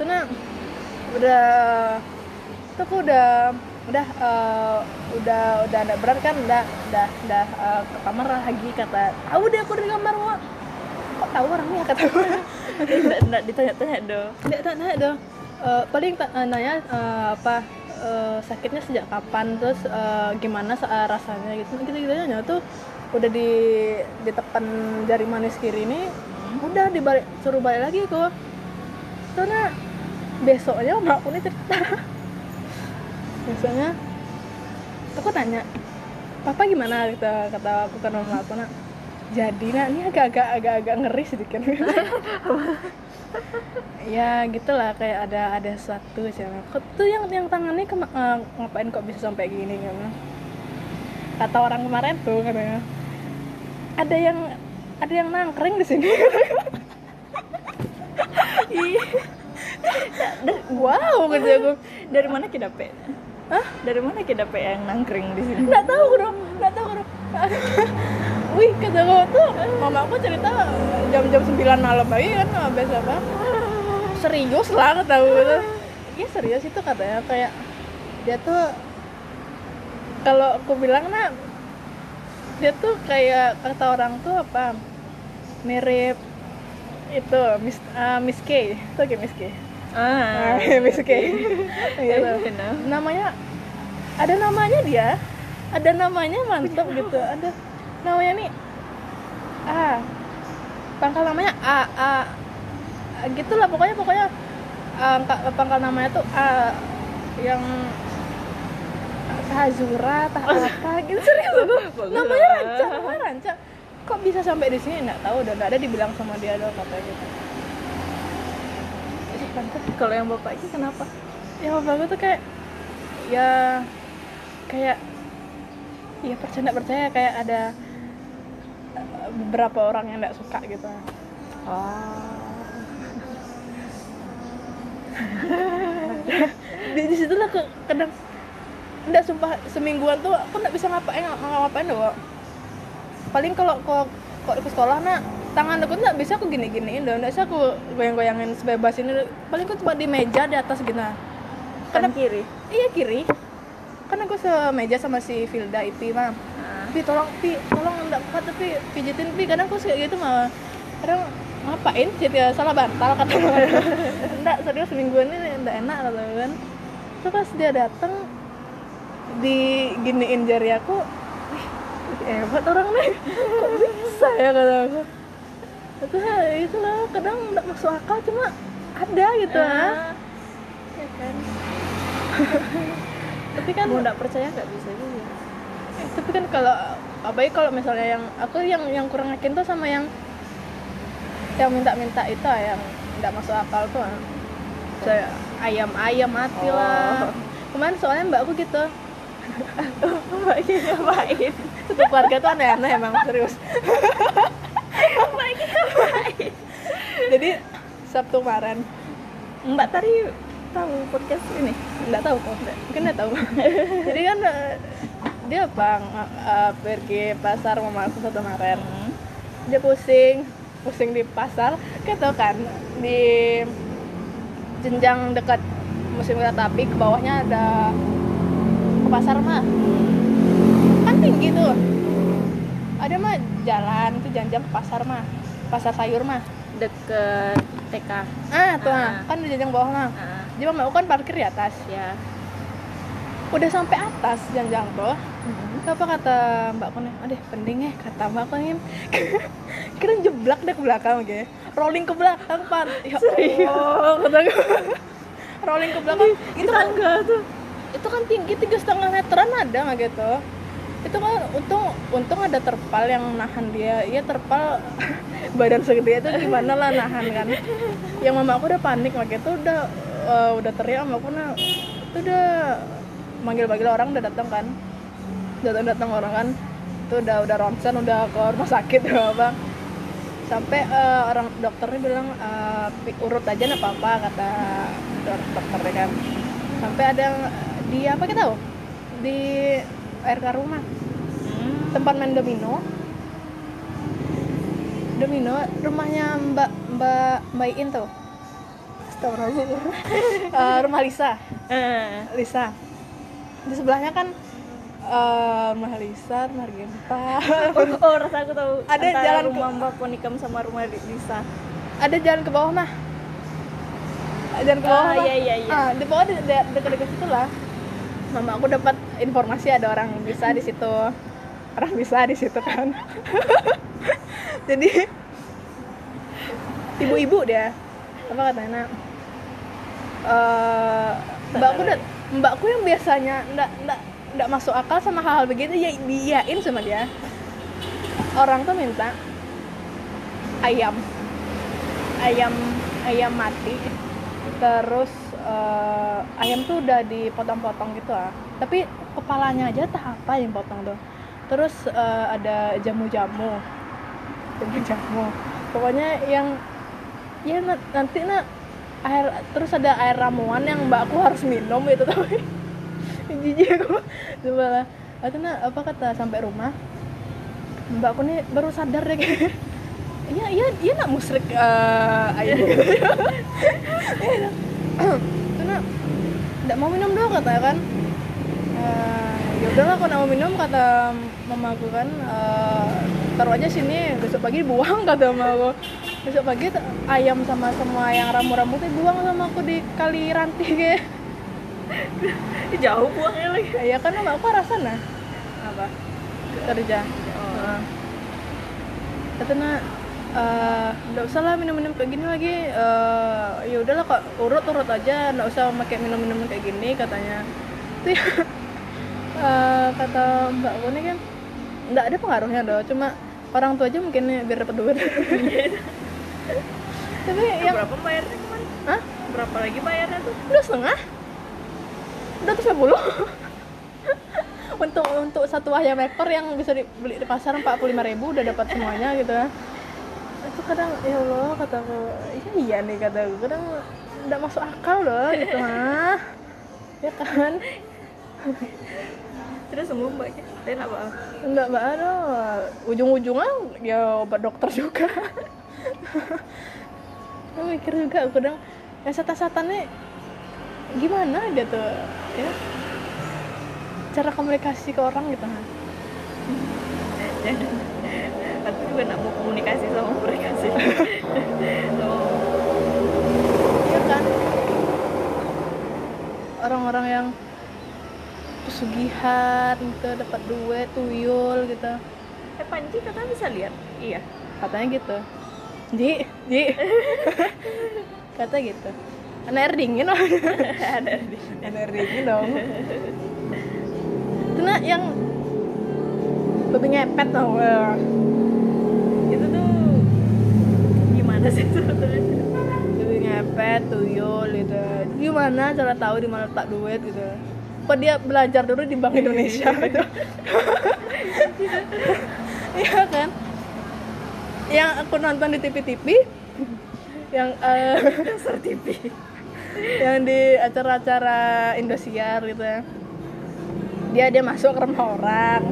tenang. Udah itu aku udah udah eh, udah udah ada berat kan? Udah udah udah eh, ke kamar lagi kata. Tahu deh aku di kamar kok kok tahu orangnya kata enggak enggak ditanya-tanya dong. Tidak tak nanya dong. Eh, paling tak eh, nanya eh, apa eh, sakitnya sejak kapan terus eh, gimana sa- rasanya gitu. Gitu gitu aja. Tuh udah di ditekan jari manis kiri ini udah dibalik suruh balik lagi kok karena besoknya mbak ini cerita. Besoknya aku tanya papa gimana? Kata kata aku kan mama aku nak jadi nak ini agak-agak agak-agak ngeri sedikit ya gitulah kayak ada ada suatu siapa kok tuh yang yang tangannya kema- eh, ngapain kok bisa sampai gini kan kata orang kemarin tuh katanya ada yang ada yang nangkring di sini wow gitu aku Dari mana kita pe? Hah? Dari mana kita pe yang nangkring di sini? nggak tahu dong nggak tahu dong wih kata gue tuh mama aku cerita jam-jam 9 malam lagi kan habis apa. Serius lah kata gue tuh iya serius itu katanya kayak dia tuh kalau aku bilang nak dia tuh kayak kata orang tuh apa mirip itu Miss uh, Miss K itu kayak Miss K. Ah, Miss K. gitu namanya ada namanya dia ada namanya mantap gitu ada namanya nih A pangkal namanya A A A, gitulah pokoknya pokoknya angka pangkal namanya tuh A yang Hazura, tah apa gitu serius. Bagus namanya lah. Ranca namanya Ranca. Kok bisa sampai di sini? Nggak tahu dan nggak ada dibilang sama dia dong katanya. Gitu Kalau yang bapak ini kenapa? ya bapak gue tuh kayak ya kayak ya percaya percaya kayak ada beberapa orang yang nggak suka gitu Oh. di, di situ lah kadang nggak sumpah semingguan tuh aku nggak bisa ngapain ngapain doang paling kalau kok kok ke sekolah nak tangan aku nggak bisa aku gini giniin dong nggak bisa aku goyang goyangin sebebas ini paling aku cuma di meja di atas gitu Kanan kiri. iya kiri kan aku semeja sama si Vilda Ipi mah Ah. Pi tolong Pi tolong enggak kuat tapi pijitin Pi. Kadang aku suka gitu mah kadang ngapain sih ya salah bantal kata enggak serius semingguan ini enggak enak kata gue kan. Terus pas dia datang diginiin jari aku "Ih, hebat orang nih. Kok bisa ya kata aku. Itu itu lah kadang enggak masuk akal cuma ada gitu ah. ya kan. Tapi kan Mau nggak percaya nggak bisa. Eh, tapi kan kalau apalagi kalau misalnya yang aku yang yang kurang yakin tuh sama yang yang minta-minta itu ah, yang nggak masuk akal tuh ah. saya ayam ayam mati lah Oh. kemarin soalnya mbakku gitu ini ngapain? satu keluarga tuh aneh-aneh emang serius ngapain? jadi sabtu kemarin Mbak tadi tahu podcast ini? nggak tahu kok mungkin nggak tahu jadi kan eh, dia bang eh, pergi pasar sama aku satu kemarin Hmm. dia pusing pusing di pasar tau kan di jenjang dekat musim kereta api ke bawahnya ada ke pasar mah kan tinggi tuh ada mah jalan tuh janjang ke pasar mah pasar sayur mah Deket TK. ah tuh Ah. ah. kan di janjang bawah mah Ah, jadi mau kan parkir di atas ya. udah sampai atas janjang tuh apa kata mbak Kuning aduh penting ya kata mbak Kuning kira jeblak deh ke belakang gitu rolling ke belakang pan ya Allah kata rolling ke belakang. Itu kan enggak tuh. itu kan tinggi tiga setengah meteran ada nggak gitu? Itu kan untung untung ada terpal yang nahan dia. Iya terpal badan segede itu gimana lah nahan kan? Yang mama aku udah panik makanya itu udah eh, udah teriak sama aku nah itu udah manggil manggil orang udah datang kan datang datang orang kan. Itu udah udah ronsen udah ke rumah sakit udah apa sampai eh, orang dokternya bilang pi- urut aja nggak apa-apa kata dok- dokternya kan. Sampai ada yang di apa kita tahu? Di RK rumah Hmm. tempat main domino. Domino rumahnya mbak mbak mbak tuh. Eh, rumah Lisa. Eh. Lisa. Di sebelahnya kan eh, rumah Lisa rumah Genta Oh, oh, rasa aku tahu. Ada Antara jalan ke- rumah Mbak Ponikam sama rumah Lisa. ada jalan ke bawah mah? Jalan ke bawah Ah, iya, iya, iya. Ah, di bawah de- de- dekat-dekat situ lah. Mama aku dapat informasi ada orang bisa di situ. Orang bisa di situ kan. Jadi ibu-ibu dia. Apa katanya? Nak eh mbakku udah mbakku yang biasanya ndak ndak ndak masuk akal sama hal-hal begitu ya diiyain sama dia. Orang tuh minta ayam. Ayam ayam mati. Terus eh, ayam tuh udah dipotong-potong gitu ah tapi kepalanya aja tak apa yang potong tuh. Terus eh, ada jamu-jamu. Jamu-jamu. Pokoknya yang ya na- nanti nak air terus ada air ramuan yang mbakku harus minum itu tapi jijik aku. Coba lah. Aku nak apa kata sampai rumah? Mbakku nih baru sadar deh. Kayak iya iya iya nak musrik eh ayam gitu karena nggak mau minum dong katanya kan. Eh, ya udahlah kalau nggak mau minum kata mamaku kan eh, taruh aja sini besok pagi buang kata mamaku besok pagi ayam sama semua yang ramu-ramu tuh buang sama aku di kali ranti kayak jauh buangnya lagi. Ya kan mama aku arah sana apa? Kerja. Oh. katanya eh nggak usah lah minum-minum kayak gini lagi. Eh ya udahlah kok urut urut aja. Nggak usah pakai minum-minum kayak gini katanya. Itu ya. Eh, kata mbak nih kan nggak ada pengaruhnya doh cuma orang tua aja mungkin biar dapat duit. Tapi yang berapa bayarnya kemarin? Hah? berapa lagi bayarnya tuh? Dua setengah udah tuh sepuluh untuk untuk satu ayam ekor yang bisa dibeli di pasar 45.000 ribu udah dapat semuanya gitu ya. Itu kadang ya Allah kataku iya iya nih kataku kadang nggak masuk akal loh gitu mah ya kan? Terus sembuh mbaknya dan apa enggak mbak ada ujung-ujungnya ya obat dokter juga. Aku mikir juga aku kadang ya setan-setannya gimana dia tuh ya? Cara komunikasi ke orang gitu kan aku juga nggak mau komunikasi sama mereka sih. Sama iya kan? Orang-orang yang pesugihan gitu dapat duit tuyul gitu. Eh Panji katanya bisa lihat? Iya. Katanya gitu. Ji, Ji. Kata gitu air dingin loh air dingin. Dong Itu nak yang Babi ngepet tau Wah. itu tuh gimana sih sebetulnya Babi ngepet, tuyul gitu. Gimana cara tahu di mana letak duit gitu? Apa dia belajar dulu di Bank Indonesia gitu? Iya kan? Yang aku nonton di TV-TV Yang eh, dasar TV yang di acara-acara Indosiar gitu ya. Dia dia masuk ke rumah orang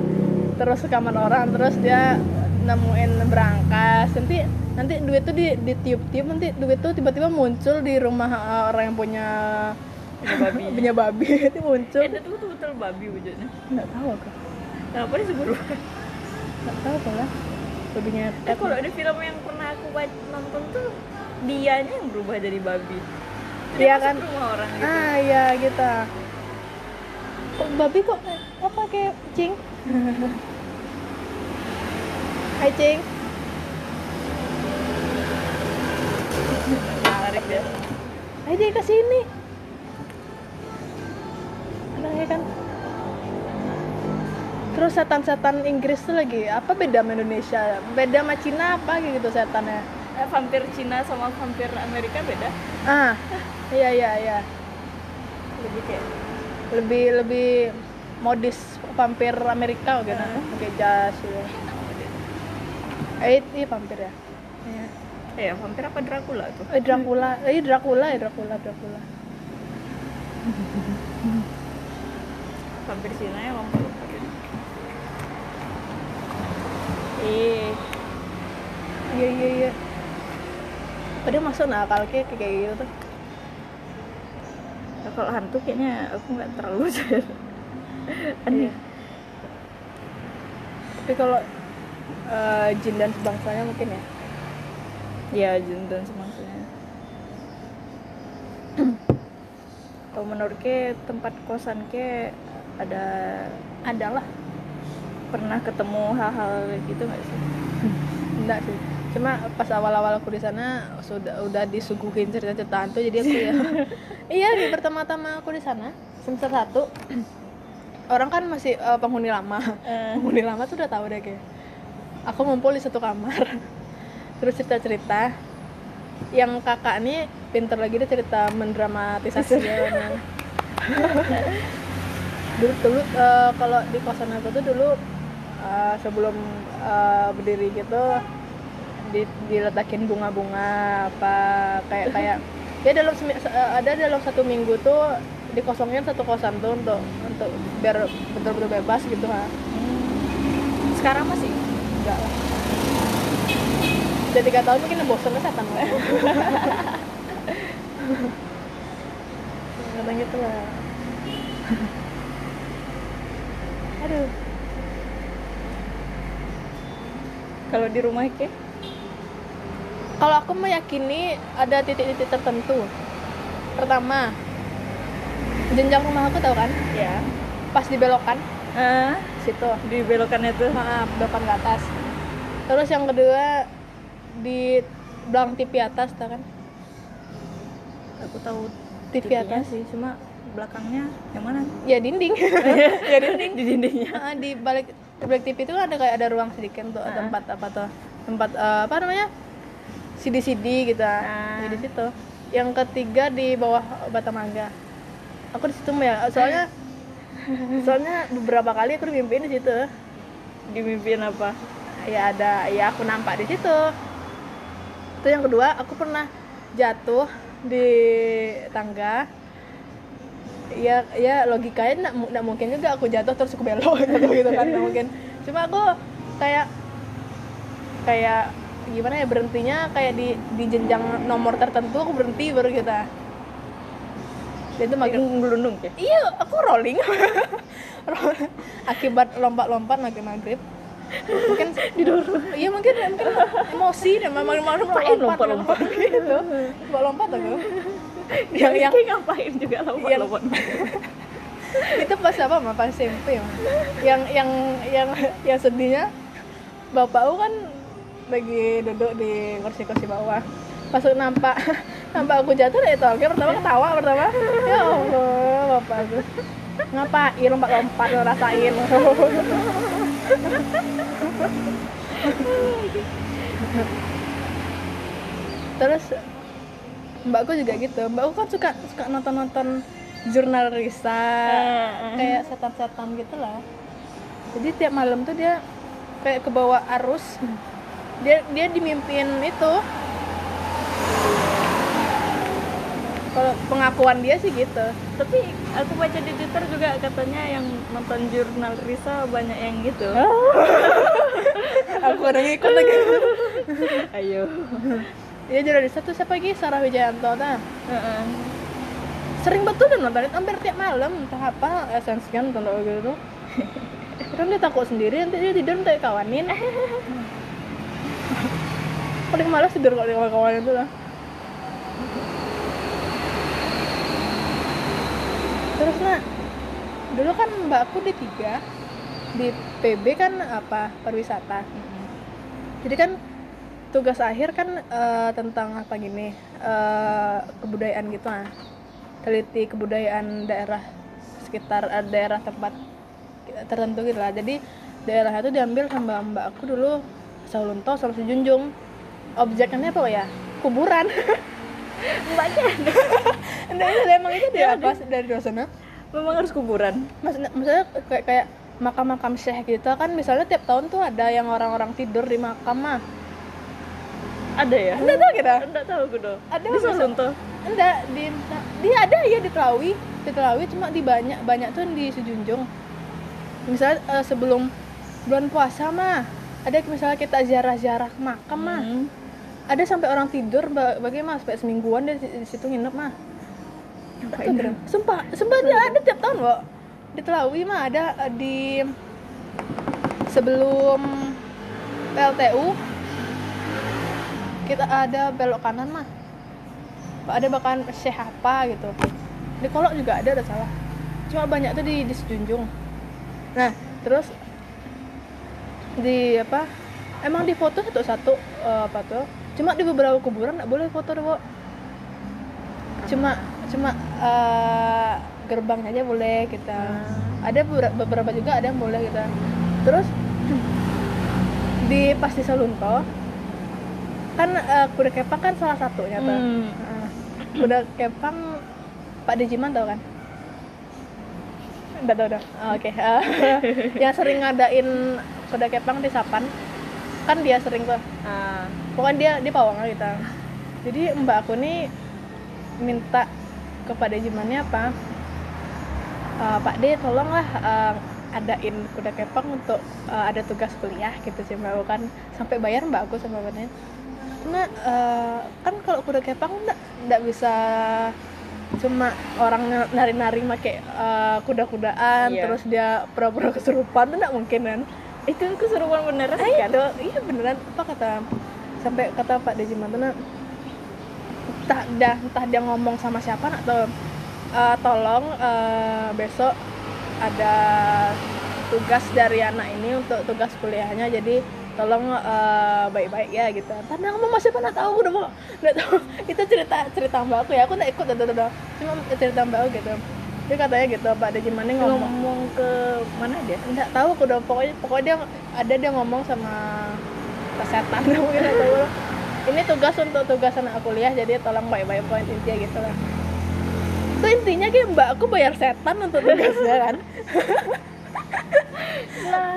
terus ke kamar orang terus dia nemuin berangkas. Nanti nanti duit tuh di ditiup-tiup nanti duit tuh tiba-tiba muncul di rumah eh, orang yang punya Punya babi. punya babi. Itu muncul. Eh itu betul betul babi wujudnya. Nggak tahu aku. Kenapa disebut babi nggak tahu apa lah. Babinya eh kalau ada film yang pernah aku nonton tuh dianya yang berubah jadi babi Dia masuk kan- rumah orang gitu ah ya gitu kok babi kok apa kayak cing Hai cing menarik ya Ayo dia ke sini. Anaknya kan. Terus setan-setan Inggris tuh lagi apa beda sama Indonesia? Beda sama Cina apa gitu setannya? Eh, vampir Cina sama vampir Amerika beda Ah, iya iya iya. lebih kayak Lebih lebih modis vampir Amerika gitu. Pakai jas gitu. Eh, iya vampir ya. Iya. eh vampir apa Dracula tuh Eh Dracula, eh Dracula ya Dracula Dracula. vampir Cina ya vampir Eh. Iya iya iya. Padahal masuk nakal kayak kayak gitu tuh. Nah, kalau hantu kayaknya aku nggak terlalu percaya aneh Iya. Tapi kalau eh, jin dan sebangsanya mungkin ya. ya jin dan semangsanya kalau menurut ke tempat kosan ke ada Adalah. pernah ketemu hal-hal gitu nggak sih Enggak sih. Cuma pas awal-awal aku di sana sudah udah disuguhin cerita-cerita hantu jadi aku ya iya di pertama-tama aku di sana semester satu. Orang kan masih eh, penghuni lama. Eh. penghuni lama tuh udah tahu deh kayak aku ngumpul di satu kamar. Terus cerita-cerita. Yang kakak nih pinter lagi dia cerita mendramatisasi dulu dulu eh, kalau di kosan aku tuh dulu eh, sebelum eh, berdiri gitu di, diletakin bunga-bunga apa kayak kayak ya dalam eh, ada dalam satu minggu tuh dikosongin satu kosan tuh untuk untuk biar betul-betul bebas gitu ha. Sekarang masih? Enggak. Lah udah tiga tahun mungkin bosan setan lah. Kadang gitu lah. Aduh. Kalau di rumah ke kalau aku meyakini ada titik-titik tertentu. Pertama jenjang rumah aku tahu kan? Ya pas dibelokan ah situ. Di belokannya tuh. Maaf belokan ke atas. Terus yang kedua di belakang TV atas tahu kan? Aku tahu TV atas. sih cuma belakangnya yang mana? Ya dinding. Ya dinding. Di dindingnya. Ah, di balik di balik TV itu ada kayak ada ruang sedikit tuh Ah. tempat apa tuh? Tempat eh, apa namanya CD CD gitu. Ah. Jadi di situ. Yang ketiga di bawah bata mangga. Aku di situ ya soalnya soalnya beberapa kali aku dimimpiin di situ. Dimimpiin apa? Ya ada ya aku nampak di situ. Itu yang kedua aku pernah jatuh di tangga. Ya ya logikanya nggak mu- nggak mungkin juga aku jatuh terus aku belok gitu gitu kan nggak mungkin. Cuma aku kayak kayak gimana ya berhentinya kayak di di jenjang nomor tertentu aku berhenti baru gitu dan itu makin gelundung ya Iya, aku rolling. Roll- Akibat lompat-lompat maghrib maghrib. Mungkin didorong. Iya mungkin mungkin emosi dan memang memang Ngapain lompat-lompat? gitu. Lompat-lompat aku. yang yang ngapain juga lompat lompat itu pas apa mah pas SMP mah. Yang yang yang yang sedihnya bapakku kan lagi duduk di kursi-kursi bawah. Pas nampak nampak aku jatuh itu oke pertama ketawa pertama. Ya Allah bapak aku. Ngapain lompat-lompat ngerasain terus mbakku juga gitu. Mbakku kan suka suka nonton-nonton jurnal Risa kayak setan-setan gitu lah jadi tiap malam tuh dia kayak ke bawah arus dia dia dimimpin itu. Kalau pengakuan dia sih gitu. Tapi aku baca di twitter juga katanya yang nonton jurnal Risa banyak yang gitu. Aku ada ngikut lagi. Ayo. Dia jurnal Risa tuh siapa lagi? Sarah Wijayanto nah. Heeh. sering betul kan nonton hampir tiap malam entah apa essence kan nonton gitu. Kan dia takut sendiri nanti dia tidur nanti kawanin paling malas tidur kalau dia kawan itu lah. Terus nak dulu kan mbakku di tiga di PB kan apa pariwisata. Jadi kan tugas akhir kan eh, tentang apa gini eh, kebudayaan gitu nah teliti kebudayaan daerah sekitar eh, daerah tempat tertentu gitu lah. Jadi daerah itu diambil sama mbak aku dulu Saulunto sama Sejunjung objeknya apa ya? Kuburan. Mbaknya Enggak, itu emang itu dia pas dari sana memang harus kuburan. Maksudnya, maksudnya kayak, kayak makam-makam syekh gitu kan misalnya tiap tahun tuh ada yang orang-orang tidur di makam mah. Ada ya? Enggak tahu kita. Enggak tahu gue dong. Ada, di Salunto enggak di dia ada ya di Telawi. Di Telawi cuma di banyak banyak tuh di Sejunjung. Misalnya eh, sebelum bulan puasa mah. Ada misalnya kita ziarah-ziarah makam mah. Hmm. Ada sampai orang tidur ba- bagaimana? Sampai semingguan dia di, situ nginep mah. Sumpah sumpah dia ada tiap tahun kok di Telawi mah ada eh, di sebelum PLTU kita ada belok kanan mah. Ada bahkan syekh apa gitu. Di kolok juga ada ada salah. Cuma banyak tuh di di Sejunjung nah terus di apa emang di foto satu-satu eh, apa tuh cuma di beberapa kuburan nggak boleh foto Bo. cuma cuma eh, gerbangnya aja boleh kita. Ada beberapa, juga ada yang boleh kita. Terus di pas di Salunto kan eh, kuda kepang kan salah satunya tuh. Hmm. Nah, kuda kepang Pak Dejiman tau kan? Udah tau Oh, oke. Eh, yang sering ngadain kuda kepang di Sapan kan dia sering tuh. Ah. pokoknya dia dia pawangnya kita jadi mbak aku nih minta kepada Jimannya apa? "Eh, Pak D tolonglah eh, adain kuda kepang untuk eh, ada tugas kuliah gitu sih mbak aku kan. Sampai bayar mbak aku sama mbaknya karena eh, kan kalau kuda kepang enggak enggak bisa cuma orang nari-nari make eh, kuda-kudaan Iya. terus dia pura-pura kesurupan itu enggak mungkin kan itu keserupan beneran Ah, kan? itu, iya beneran. Apa kata sampai kata Pak Deji Mantuna entah dah entah dia ngomong sama siapa atau eh, tolong eh, besok ada tugas dari anak ini untuk tugas kuliahnya jadi tolong eh, baik-baik ya gitu. Dia ngomong masih pernah tahu udah mau nggak tahu. Itu cerita cerita mbak aku ya aku nggak ikut udah udah cuma cerita mbak aku gitu dia katanya gitu Pak Deji Mani ngomong ngomong ke mana dia? Nggak tahu aku udah pokoknya pokoknya dia ada dia ngomong sama kesehatan. Mungkin atau ini tugas untuk tugas anak kuliah jadi tolong baik-baik poin intinya gitu lah. Itu intinya kayak mbak aku bayar setan untuk tugasnya kan?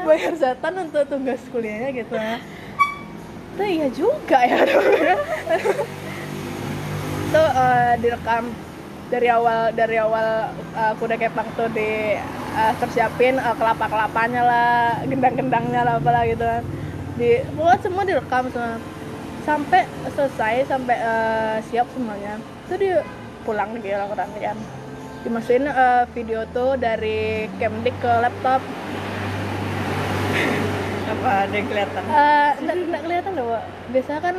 Bayar setan untuk tugas kuliahnya gitu lah. Itu iya juga ya. Itu eh, direkam dari awal dari awal eh, kuda kepang tuh di eh, tersiapin kelapa kelapanya lah gendang gendangnya lah apalah gitu kan. Di pokoknya semua direkam semua. Sampai selesai sampai eh, siap semuanya. Itu dia pulang lagi orang kan. Dimasukin eh, video tuh dari Kemdik ke laptop. Apa ada yang kelihatan? Eh, nggak kelihatan loh biasanya kan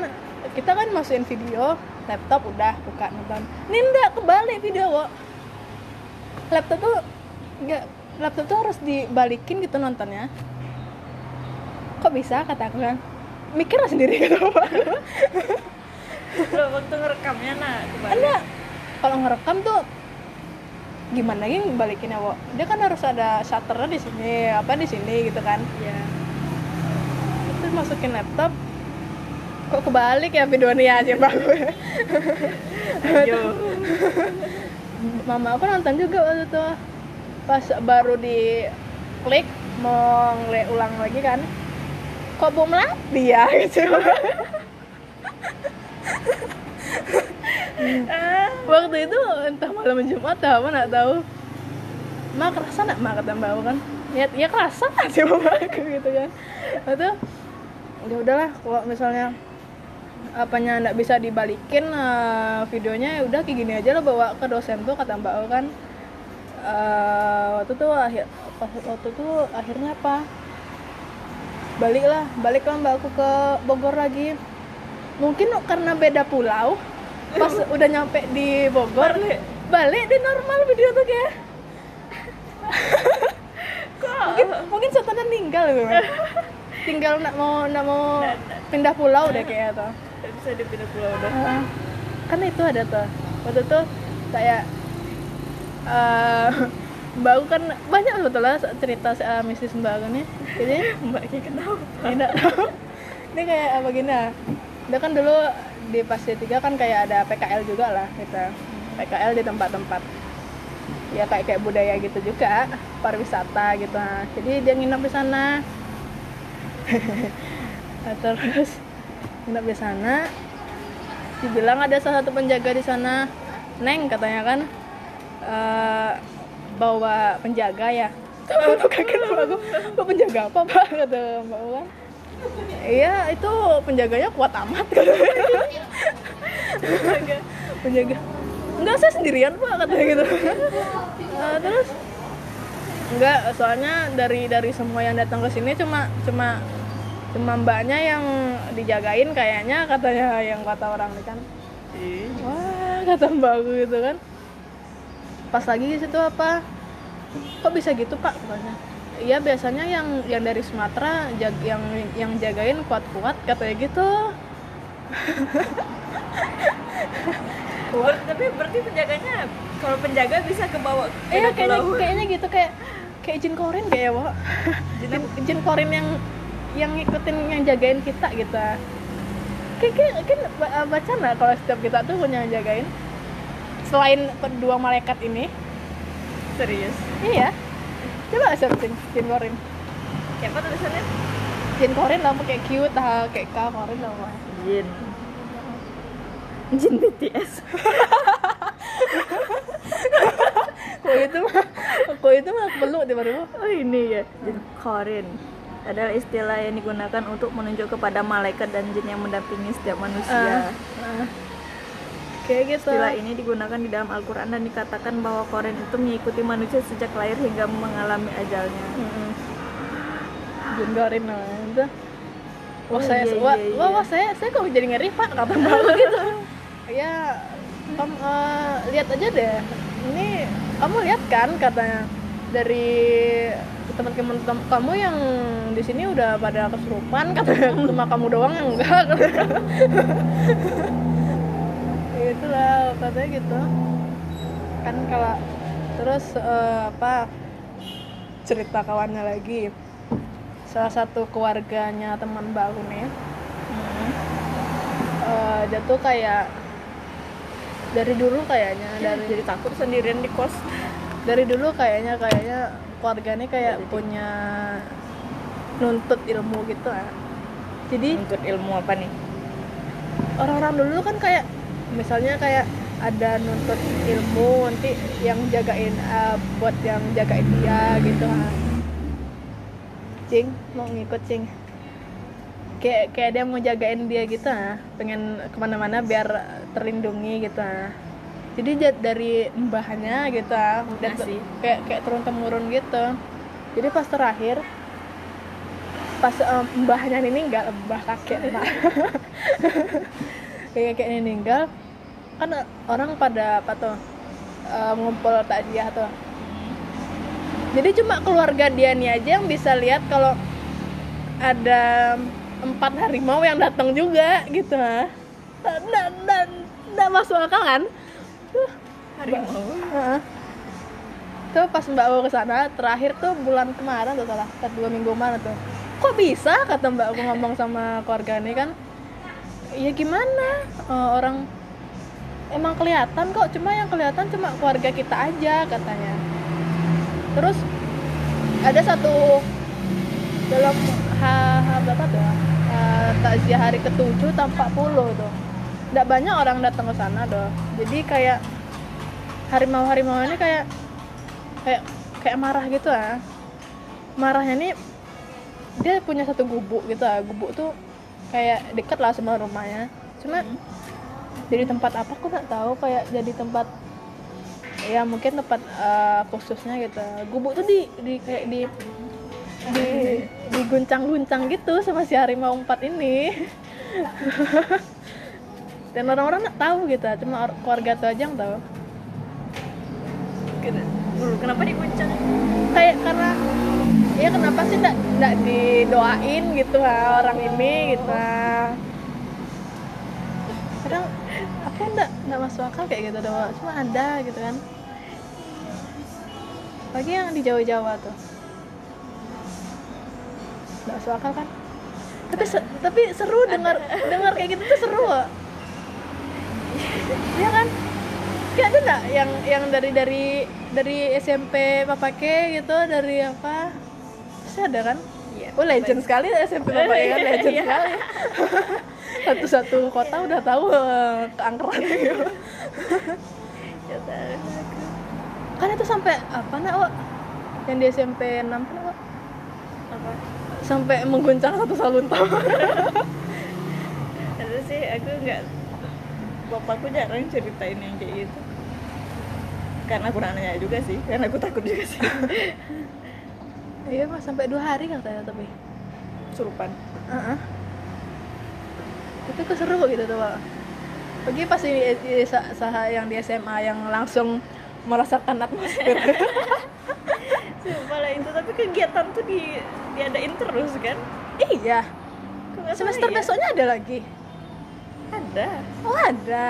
kita kan masukin video laptop udah buka nonton. Ini enggak kebalik video Wak. laptop tuh nggak laptop tuh harus dibalikin gitu nontonnya. Kok bisa? Kata aku kan. Mikir lah sendiri gitu. Loh, waktu ngerekamnya nah enggak kalau ngerekam tuh gimana lagi balikinnya Wak? dia kan harus ada shutternya di sini apa di sini gitu kan. Ya terus masukin laptop kok kebalik ya videonya aja mbak Yo. mama aku nonton juga waktu itu. Pas baru di klik mau ngeliat ulang lagi kan. Kok belum mati ya gitu. Waktu itu entah malam Jumat atau apa nggak tahu. Mak kerasa nggak mak kata mbak kan? Ya ya kerasa sih mama aku gitu kan. Itu ya udahlah kalau misalnya apanya nggak bisa dibalikin eh, videonya ya udah kayak gini aja lo bawa ke dosen tuh kata mbak aku kan. Eh, waktu tuh akhir waktu tuh akhirnya apa? Baliklah baliklah mbak aku ke Bogor lagi. Mungkin karena beda pulau pas udah nyampe di Bogor balik? di normal video tuh kayak. Mungkin mungkin setannya ninggal gitu tinggal nak mau nak mau pindah pulau deh kayak tuh Bisa dipindah pulau udah. Heeh. kan itu ada tuh. Waktu itu kayak eh mbak kan banyak sebetulnya cerita uh, mistis mbak nih. Jadi mbak Ki kenapa? Tidak tahu. Ini kayak apa gini ah. dia kan dulu di pas D3 kan kayak ada PKL juga lah gitu. PKL di tempat-tempat. Ya kayak kayak budaya gitu juga pariwisata gitu. Nah. jadi dia nginep di sana. Nah, terus nginep di sana. Dibilang ada salah satu penjaga di sana. Neng katanya kan eh, bawa penjaga ya. Aku kaget sama aku? Kok penjaga apa pak? Kata mbak Ulan iya itu penjaganya kuat amat katanya. Penjaga. Enggak saya sendirian pak katanya gitu. Nah, terus? Enggak soalnya dari dari semua yang datang ke sini cuma cuma cuma mbaknya yang dijagain kayaknya katanya yang kata orang ini kan. Ih, wah kata mbak aku gitu kan. Pas lagi di situ apa? Kok bisa gitu pak? Katanya. Iya biasanya yang yang dari Sumatera jag- yang yang jagain kuat-kuat katanya gitu. Ber- tapi berarti penjaganya kalau penjaga bisa ke bawah ke Iya kayaknya kayaknya gitu kayak kayak jin korin kayak Wak. Jin, jin korin yang yang ngikutin yang jagain kita gitu. Kayak kayak kan ba- baca nggak kalau setiap kita tuh punya yang jagain selain kedua malaikat ini serius. iya coba searching jin korin Kayak apa tulisannya? jin korin lah kayak cute ah kayak ka korin lah. Jin. Jin BTS. kok itu mah kok itu mah perlu tiba-tiba Oh ini ya, jin korin adalah istilah yang digunakan untuk menunjuk kepada malaikat dan jin yang mendampingi setiap manusia. Ah, kayak gitu Istilah ini digunakan di dalam Al-Quran dan dikatakan bahwa korin itu mengikuti manusia sejak lahir hingga mengalami ajalnya. Mm-mm. jin korin itu wah Oh, saya iya, wah, iya, wah, iya. wah, saya saya kok jadi ngeri pak kata aku gitu ya kamu eh, lihat aja deh ini kamu lihat kan katanya dari teman-teman tem- kamu yang di sini udah pada kesurupan katanya. Cuma kamu doang yang enggak. Itulah katanya gitu. Kan kalau terus eh, apa cerita kawannya lagi. Salah satu keluarganya teman aku nih. Hmm. eh, dia tuh kayak dari dulu kayaknya dari Jadi takut sendirian di kos. Dari dulu kayaknya kayaknya keluarganya kayak punya nuntut ilmu gitu ah. Jadi Untuk ilmu apa nih? orang-orang dulu kan kayak misalnya kayak ada nuntut ilmu nanti yang jagain eh, buat yang jagain dia gitu ah. Cing mau ngikut cing. Kayak kayak dia mau jagain dia gitu ah. Pengen ke mana-mana biar terlindungi gitu ah jadi ja- dari mbahnya gitu ah udah Ngasih. kayak kayak turun temurun gitu. Jadi pas terakhir pas em, mbahnya ini meninggal mbah kakek pak kayak kayak ini meninggal kan orang pada apa tuh eh, ngumpul takziah tuh. Jadi cuma keluarga dia nih aja yang bisa lihat kalau ada empat harimau yang datang juga gitu ah. Dan dan dan nggak masuk akal kan Tuh, Harimau. Heeh. tuh pas mbak aku ke sana terakhir tuh bulan kemarin tuh salah. Dua minggu mana tuh. Kok bisa? Kata mbak aku ngomong sama keluarga ini kan. Ya gimana? Eh, orang emang kelihatan kok cuma yang kelihatan cuma keluarga kita aja katanya. Terus ada satu dalam ha berapa tuh? Ha, takziah hari ketujuh tampak puluh tuh nggak banyak orang datang ke sana doh jadi kayak harimau harimau ini kayak kayak kayak marah gitu ah. Marahnya ini dia punya satu gubuk gitu ah. Gubuk tuh kayak deket lah sama rumahnya. Cuma jadi tempat apa aku nggak tahu kayak jadi tempat ya mungkin tempat eh, khususnya gitu. Gubuk tuh di, di kayak di di diguncang-guncang gitu sama si harimau empat ini dan orang-orang nggak tahu gitu cuma keluarga tuh aja yang tahu. Dulu kenapa diguncang? kayak karena ya kenapa sih nggak nggak didoain gitu ha, orang ini gitu ha. kadang apa nggak nggak masuk akal kayak gitu doang cuma ada gitu kan. Lagi yang di Jawa-Jawa tuh. Nggak masuk akal kan? Tapi se- tapi seru dengar dengar kayak gitu tuh seru kok Iya kan kayak ada nggak yang yang dari dari dari SMP Papa Ke gitu dari apa pasti ada kan Iya. oh legend sekali SMP Papa kan legend Iya. sekali satu-satu kota udah tahu eh, keangkeran gitu Ya kan itu sampai apa nak Wak? yang di SMP 6 kan Wak? Apa? sampai mengguncang satu salunta Terus sih aku nggak bapakku jarang ceritain yang kayak gitu. Karena aku nanya juga sih karena aku takut juga sih. Iya mas sampai dua hari katanya tapi surupan. Heeh. itu keseru kok gitu tuh Wak. Pagi pas ini di, sa- saha yang di SMA yang langsung merasakan atmosfer. Malah itu. Tapi kegiatan tuh di diadain terus kan? Iya. Semester ya? besoknya ada lagi ada. Oh ada?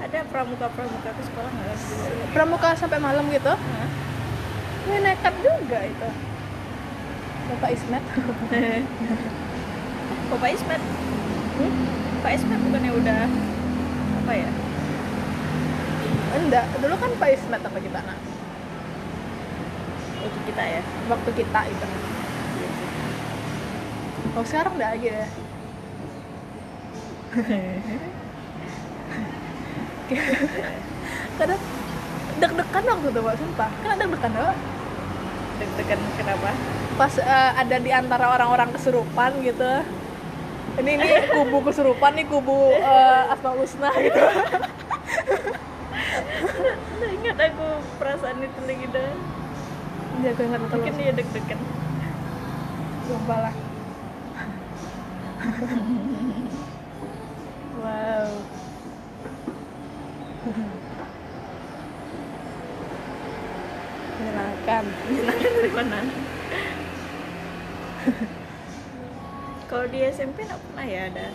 Ada pramuka pramuka ke sekolah nggak? Pramuka sampai malam gitu? Hah? Wih, nekat juga itu. Bapak Ismet. Oh, Pak Ismet? Hmm? Pak Ismet bukannya udah apa ya? Enggak dulu kan Pak Ismet apa kita nak. Untuk kita ya? Waktu kita itu. Oh sekarang udah lagi ya kadang deg-degan waktu itu Pak, sumpah. Kan deg-degan doang deg-degan kenapa? Pas eh, ada di antara orang-orang kesurupan gitu. Ini ini kubu kesurupan nih kubu eh, Asmaul Husna gitu. Ingat aku perasaan itu lagi dah Iya, gue ingat betul. mungkin dia deg-degan. Sumpah lah. Wow. Menyenangkan. menyenangkan dari mana kalau di SMP nggak pernah ya ada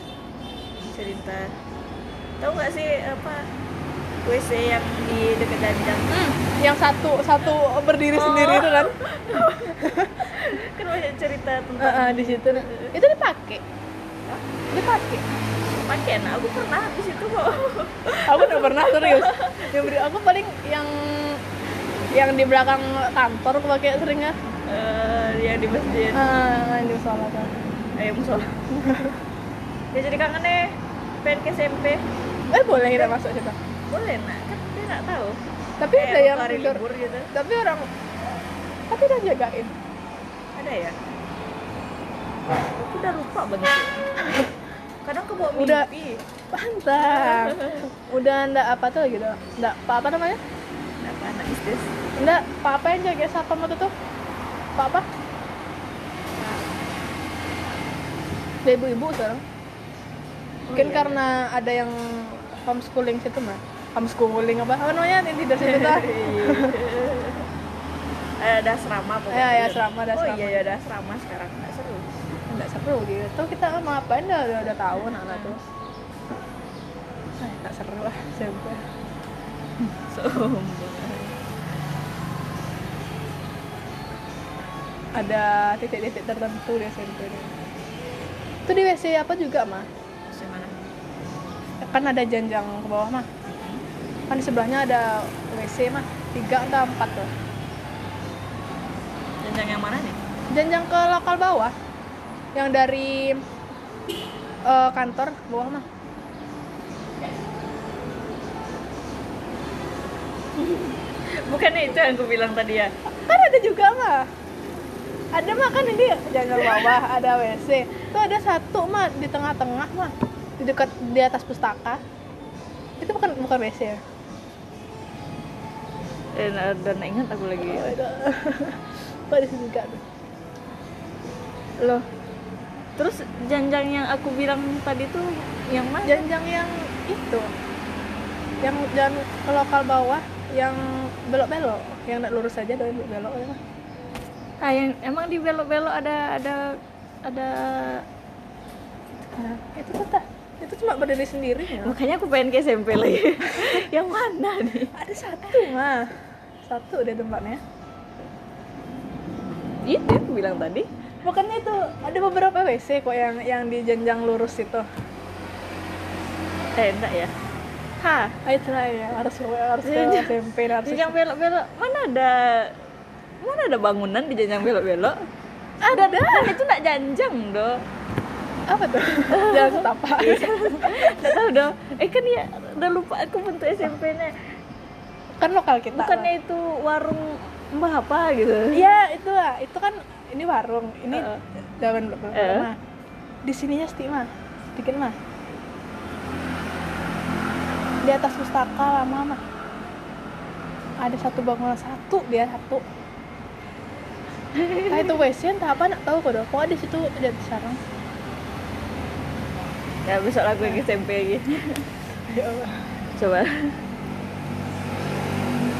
cerita tahu nggak sih apa WC yang di dekat danjang Hmm, yang satu satu berdiri Oh. sendiri itu kan. kan banyak cerita tentang Heeh, di situ. Itu dipakai. Dipakai. Pakai nah aku pernah di situ kok Aku udah pernah serius. Yang beri- aku paling yang yang di belakang kantor aku pakai seringnya. Eh, yang di masjid Ah, yang di musola kan. eh musola ya jadi kangen nih pengen ke SMP Eh boleh kita masuk situ. boleh nak kan dia nggak tahu Tapi Kayak ada yang waktu hari tidur. libur gitu Tapi orang tapi udah jagain. ada ya aku udah lupa banget kadang ke bawah Udah. mimpi Pantang. Udah ndak apa tuh gitu. Ndak apa, apa namanya? kenapa anak istis Ndak pak apa yang jaga siapa waktu tuh? Pak apa? Ada ibu-ibu sekarang. Mungkin iya, karena ada yang homeschooling situ mah. Homeschooling apa? Apa namanya? Yang tidak situ tuh. Eh, ada asrama pokoknya Ya, ya, asrama, ada oh iya ya ada asrama sekarang nggak seru Nggak gitu. Kita mau ngapain dah udah, udah tahu anak-anak tuh. Ah, tak seru lah SMP. sombong Ada titik-titik tertentu di SMP. Itu di WC apa juga mah? Yang mana kan ada janjang ke bawah mah kan di sebelahnya ada WC mah tiga atau empat tuh jenjang yang mana nih janjang ke lokal bawah yang dari eh, kantor ke bawah mah. Bukannya itu yang aku bilang tadi ya? Kan ada juga mah. Ada mah kan ini janjang bawah ada WC tuh ada satu mah di tengah-tengah mah. Di dekat di atas pustaka. Itu bukan bukan WC ya? Eh, nah, dan ingat aku lagi. Di sini juga tuh? Loh terus janjang yang aku bilang tadi tuh yang mana? Janjang yang itu. Yang jalan ke lokal bawah yang belok-belok. Yang nggak lurus aja doang belok ya ah yang emang di belok-belok ada ada ada nah, itu tuh tah itu cuma berdiri sendiri ya. makanya aku pengen ke SMP lagi. yang mana nih? Ada satu mah satu deh tempatnya. Itu aku bilang tadi bukannya itu ada beberapa WC kok yang yang di jenjang lurus itu? Eh enggak ya. Ha? Ah itulah ya harus harus ke Jenjang- SMP harus jenjang belok-belok. Mana ada mana ada bangunan di jenjang belok-belok? Ada ada kan itu enggak janjang do. Apa tuh? Jalan setapak enggak tahu do. Eh kan ya udah lupa aku bentuk SMP-nya kan lokal kita bukannya itu warung mbah apa gitu? Iya itu lah, itu kan ini warung, ini jalan belakang. Heeh. Nah, di sininya sti mah, dikit mah. Di atas pustaka lama mah. Ada satu bangunan satu dia satu. Nah itu entah apa nak tahu kok. Pokoknya di situ ada sarang. ya besok aku ke SMP lagi Ya Allah. coba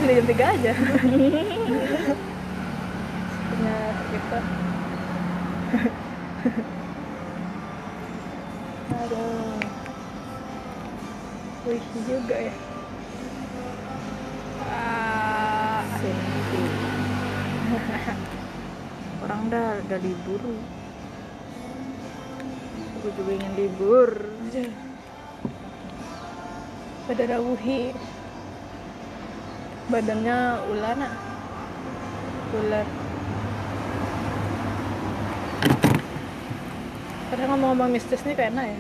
Ini jam tiga aja. mistisnya kita aduh. Wih juga ya. Ah, orang dah udah libur. Aku juga ingin libur. Aduh. Badara Wuhi badannya ulana ular Padahal ngomong-ngomong mistis nih kayak enak ya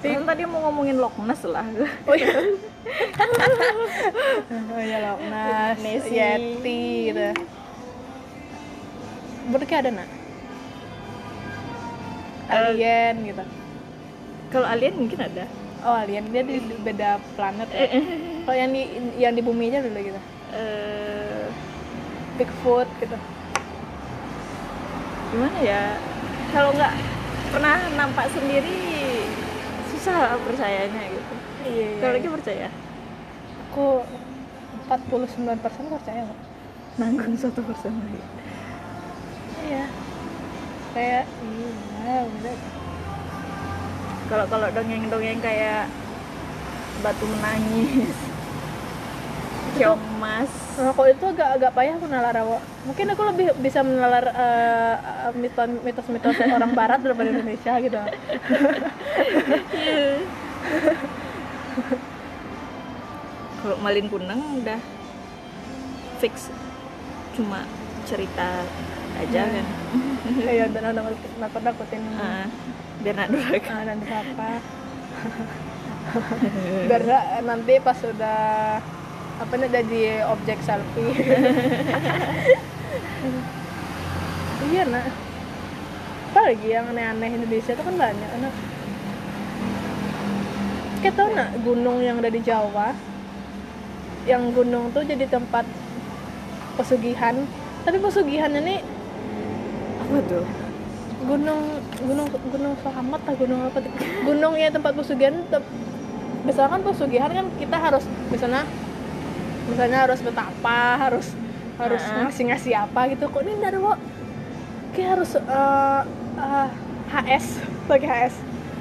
Kan tadi mau ngomongin Loch Ness lah Oh iya. oh iya Loch Ness, Nessie. Yeti gitu. Ada nak? Eh. Alien gitu. Kalau alien mungkin ada Oh alien dia di beda planet. Ya? Kalau yang di yang di bumi aja dulu gitu. eh Bigfoot gitu. gimana ya kalau nggak pernah nampak sendiri susah percayanya gitu Iya. kalau lagi percaya aku 49% percaya kok. nanggung satu persen lagi Iya. Kayak iya udah. kalau kalau dongeng-dongeng kayak batu menangis keong emas Nah, kalau itu agak agak payah aku nalar awak. Mungkin aku lebih bisa menalar mitos- mitos-mitos orang barat daripada Indonesia gitu. kalau malin kunang udah fix cuma cerita aja Hmm. kan Kayak dan udah nakut nakutin Ah, biar nak durhaka dan siapa. Biar nanti pas udah apa nih jadi objek selfie. iya nak. Apa lagi yang aneh-aneh Indonesia itu kan banyak anak. Kita tau nak gunung yang ada di Jawa yang gunung tuh jadi tempat pesugihan tapi pesugihannya nih apa tuh gunung gunung gunung selamat lah gunung apa gunung ya tempat pesugihan tep, misalkan pesugihan kan kita harus misalnya misalnya harus betapa harus harus Heeh. ngasih ngasih apa gitu. Kok ini wo kayak harus eh, eh, HS pakai HS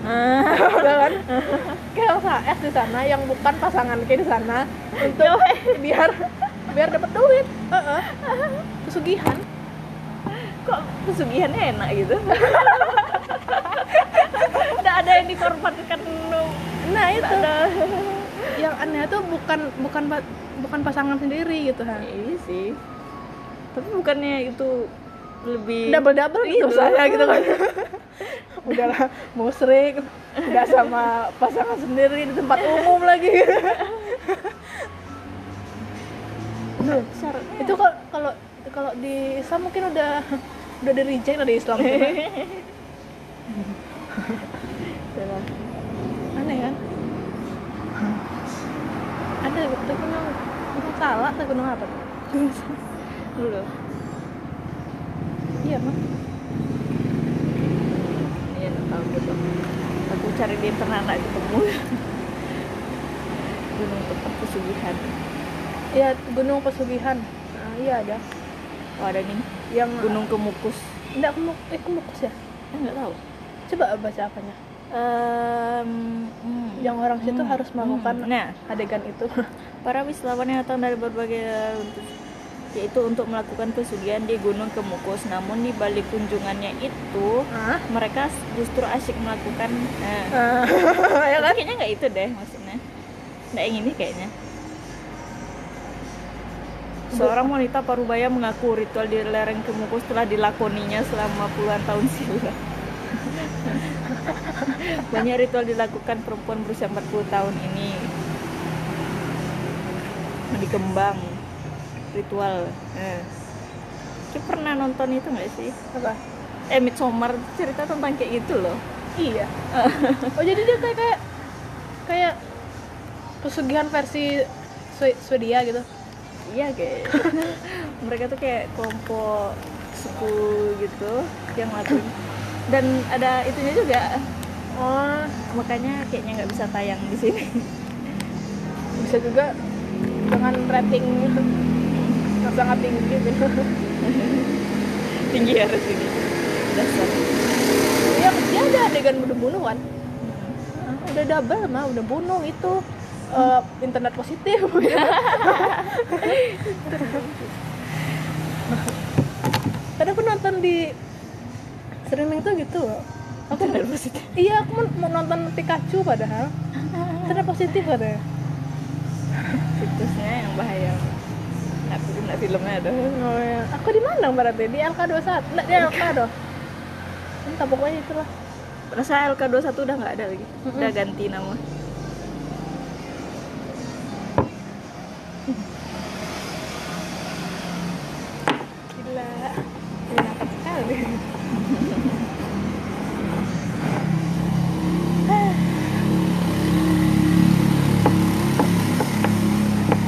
ah. Udah kan? Kayak harus HS di sana yang bukan pasangan kayak di sana. Untuk biar biar dapat duit. Heeh. pesugihan. Kok pesugihannya enak gitu? Nggak ada yang dikorbankan nah itu. ada yang aneh tuh bukan bukan bukan pasangan sendiri gitu ha. Iya sih. Tapi bukannya itu lebih double double Iya, gitu saya gitu kan? Udahlah musrik udah sama pasangan sendiri di tempat umum lagi. Duh, itu kok kalau kalau di Islam mungkin udah udah di reject di Islam tuh, kan. Itulah. aneh kan ada itu gunung gunung salah atau gunung apa? Tuh dulu. Iya mah iya tahu gitu aku cari di internet nggak ketemu. Gunung tempat pesugihan. Iya gunung pesugihan. Nah, iya ada. Oh ada nih yang gunung kemukus. Enggak kemuk eh kemukus ya? Eh, nggak tahu. Coba baca apanya Hmm. yang orang situ Hmm, harus melakukan hmm. nah. adegan itu. Para wisatawan yang datang dari berbagai yaitu untuk melakukan pesugihan di Gunung Kemukus. Namun di balik kunjungannya itu ah mereka justru asyik melakukan nah, ya tapi kan? kayaknya nggak itu deh maksudnya. Nggak yang ini kayaknya. Seorang wanita parubaya mengaku ritual di lereng Kemukus telah dilakoninya selama puluhan tahun silam banyak ritual dilakukan perempuan berusia 40 tahun ini. Di Kembang ritual. Eh. Pernah nonton itu nggak sih? Apa? Eh Midsommar cerita tentang kayak gitu loh. Iya. Oh jadi dia kayak kayak kayak pesugihan versi Swe- Swedia gitu? Iya kayak mereka tuh kayak kelompok suku gitu yang lakuin dan ada itunya juga. Oh makanya kayaknya nggak bisa tayang di sini. Bisa juga dengan rating yang sangat tinggi. Gitu tinggi harus ini dasar. Iya, dia ada adegan bunuh-bunuh kan. Ah, Udah double mah, udah bunuh itu. Eh, internet positif. Kadang aku nonton di streaming tuh gitu loh. Aku Internet positif. iya aku mau, nonton Pikachu padahal internet positif katanya. situsnya yang bahaya nggak film nggak filmnya ada Oh ya. Aku di mana berarti? Di LK21. Enggak, di LK doh. Entah pokoknya itulah. rasa LK21 udah nggak ada lagi udah ganti nama Gila. Menyenangkan sekali.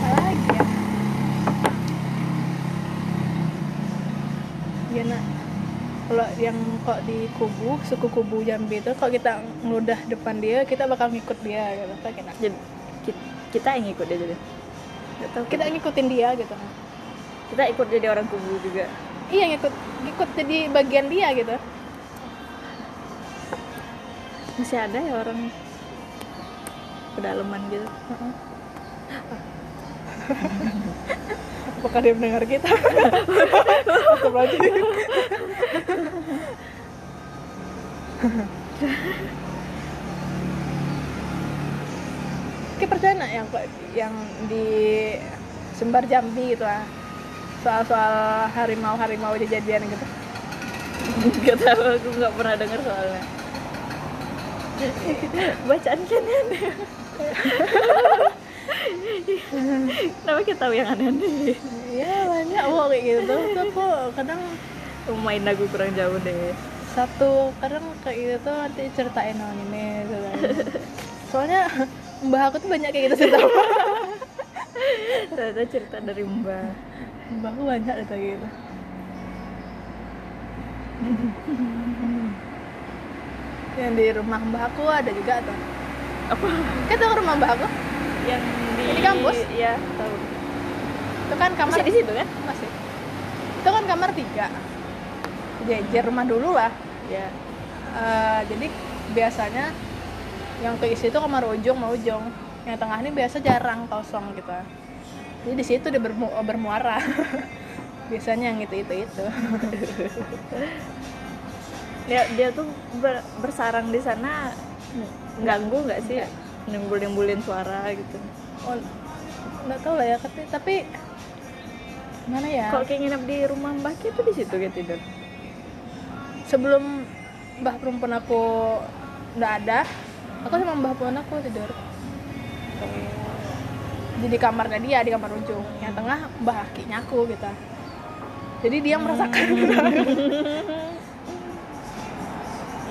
Apa lagi ya? Iya nak. Kalau yang kok di kubu, suku kubu Jambi itu, kalau kita ngeludah depan dia, kita bakal ngikut dia gitu. Kayak enak. jadi ki- kita yang ikut dia jadi tahu Kita ngikutin dia gitu. kita ikut jadi orang kubu juga Iya ngikut, ngikut jadi bagian dia gitu. masih ada ya orang pedalaman gitu Apakah dia mendengar kita? Astagfirullahaladzim. Oke percaya yang yang di Sumbar Jambi gitu lah. Soal-soal harimau harimau kejadian gitu. Nggak tahu aku nggak pernah dengar soalnya. Bacaan kan aneh kenapa kita tahu yang aneh-aneh? Iya banyak kok kayak gitu. Tuh tuh kok kadang main lagu kurang jauh deh satu kadang kayak gitu tuh nanti ceritain ini gitu kan. soalnya mbah aku tuh banyak kayak gitu cerita ternyata cerita dari mbak mbahku banyak deh kayak gitu. Yang di rumah mbah aku ada juga tuh. Apa? Kita ke rumah mbah aku? Yang di, Di kampus? ya tahu. Itu kan kamar masih di situ kan? Masih. Itu kan kamar tiga jejer rumah dulu lah. Ya. Eh, jadi biasanya yang keisi itu kamar ujung mau ujung. Yang tengah ini biasa jarang kosong gitu. Jadi di situ dia bermu bermuara. Biasanya yang itu itu itu. Dia dia tuh ber- bersarang di sana ganggu nggak sih? Nimbul nimbulin suara gitu. Oh, nggak tahu lah ya tapi, tapi mana ya? Kalau kayak nginep di rumah mbak Ki tuh di situ gitu tidur sebelum mbah perempuan aku nggak ada aku sama mbah perempuan aku tidur. Jadi kamarnya dia di kamar ujung. Yang tengah mbah lakinya aku gitu. Jadi dia merasakan.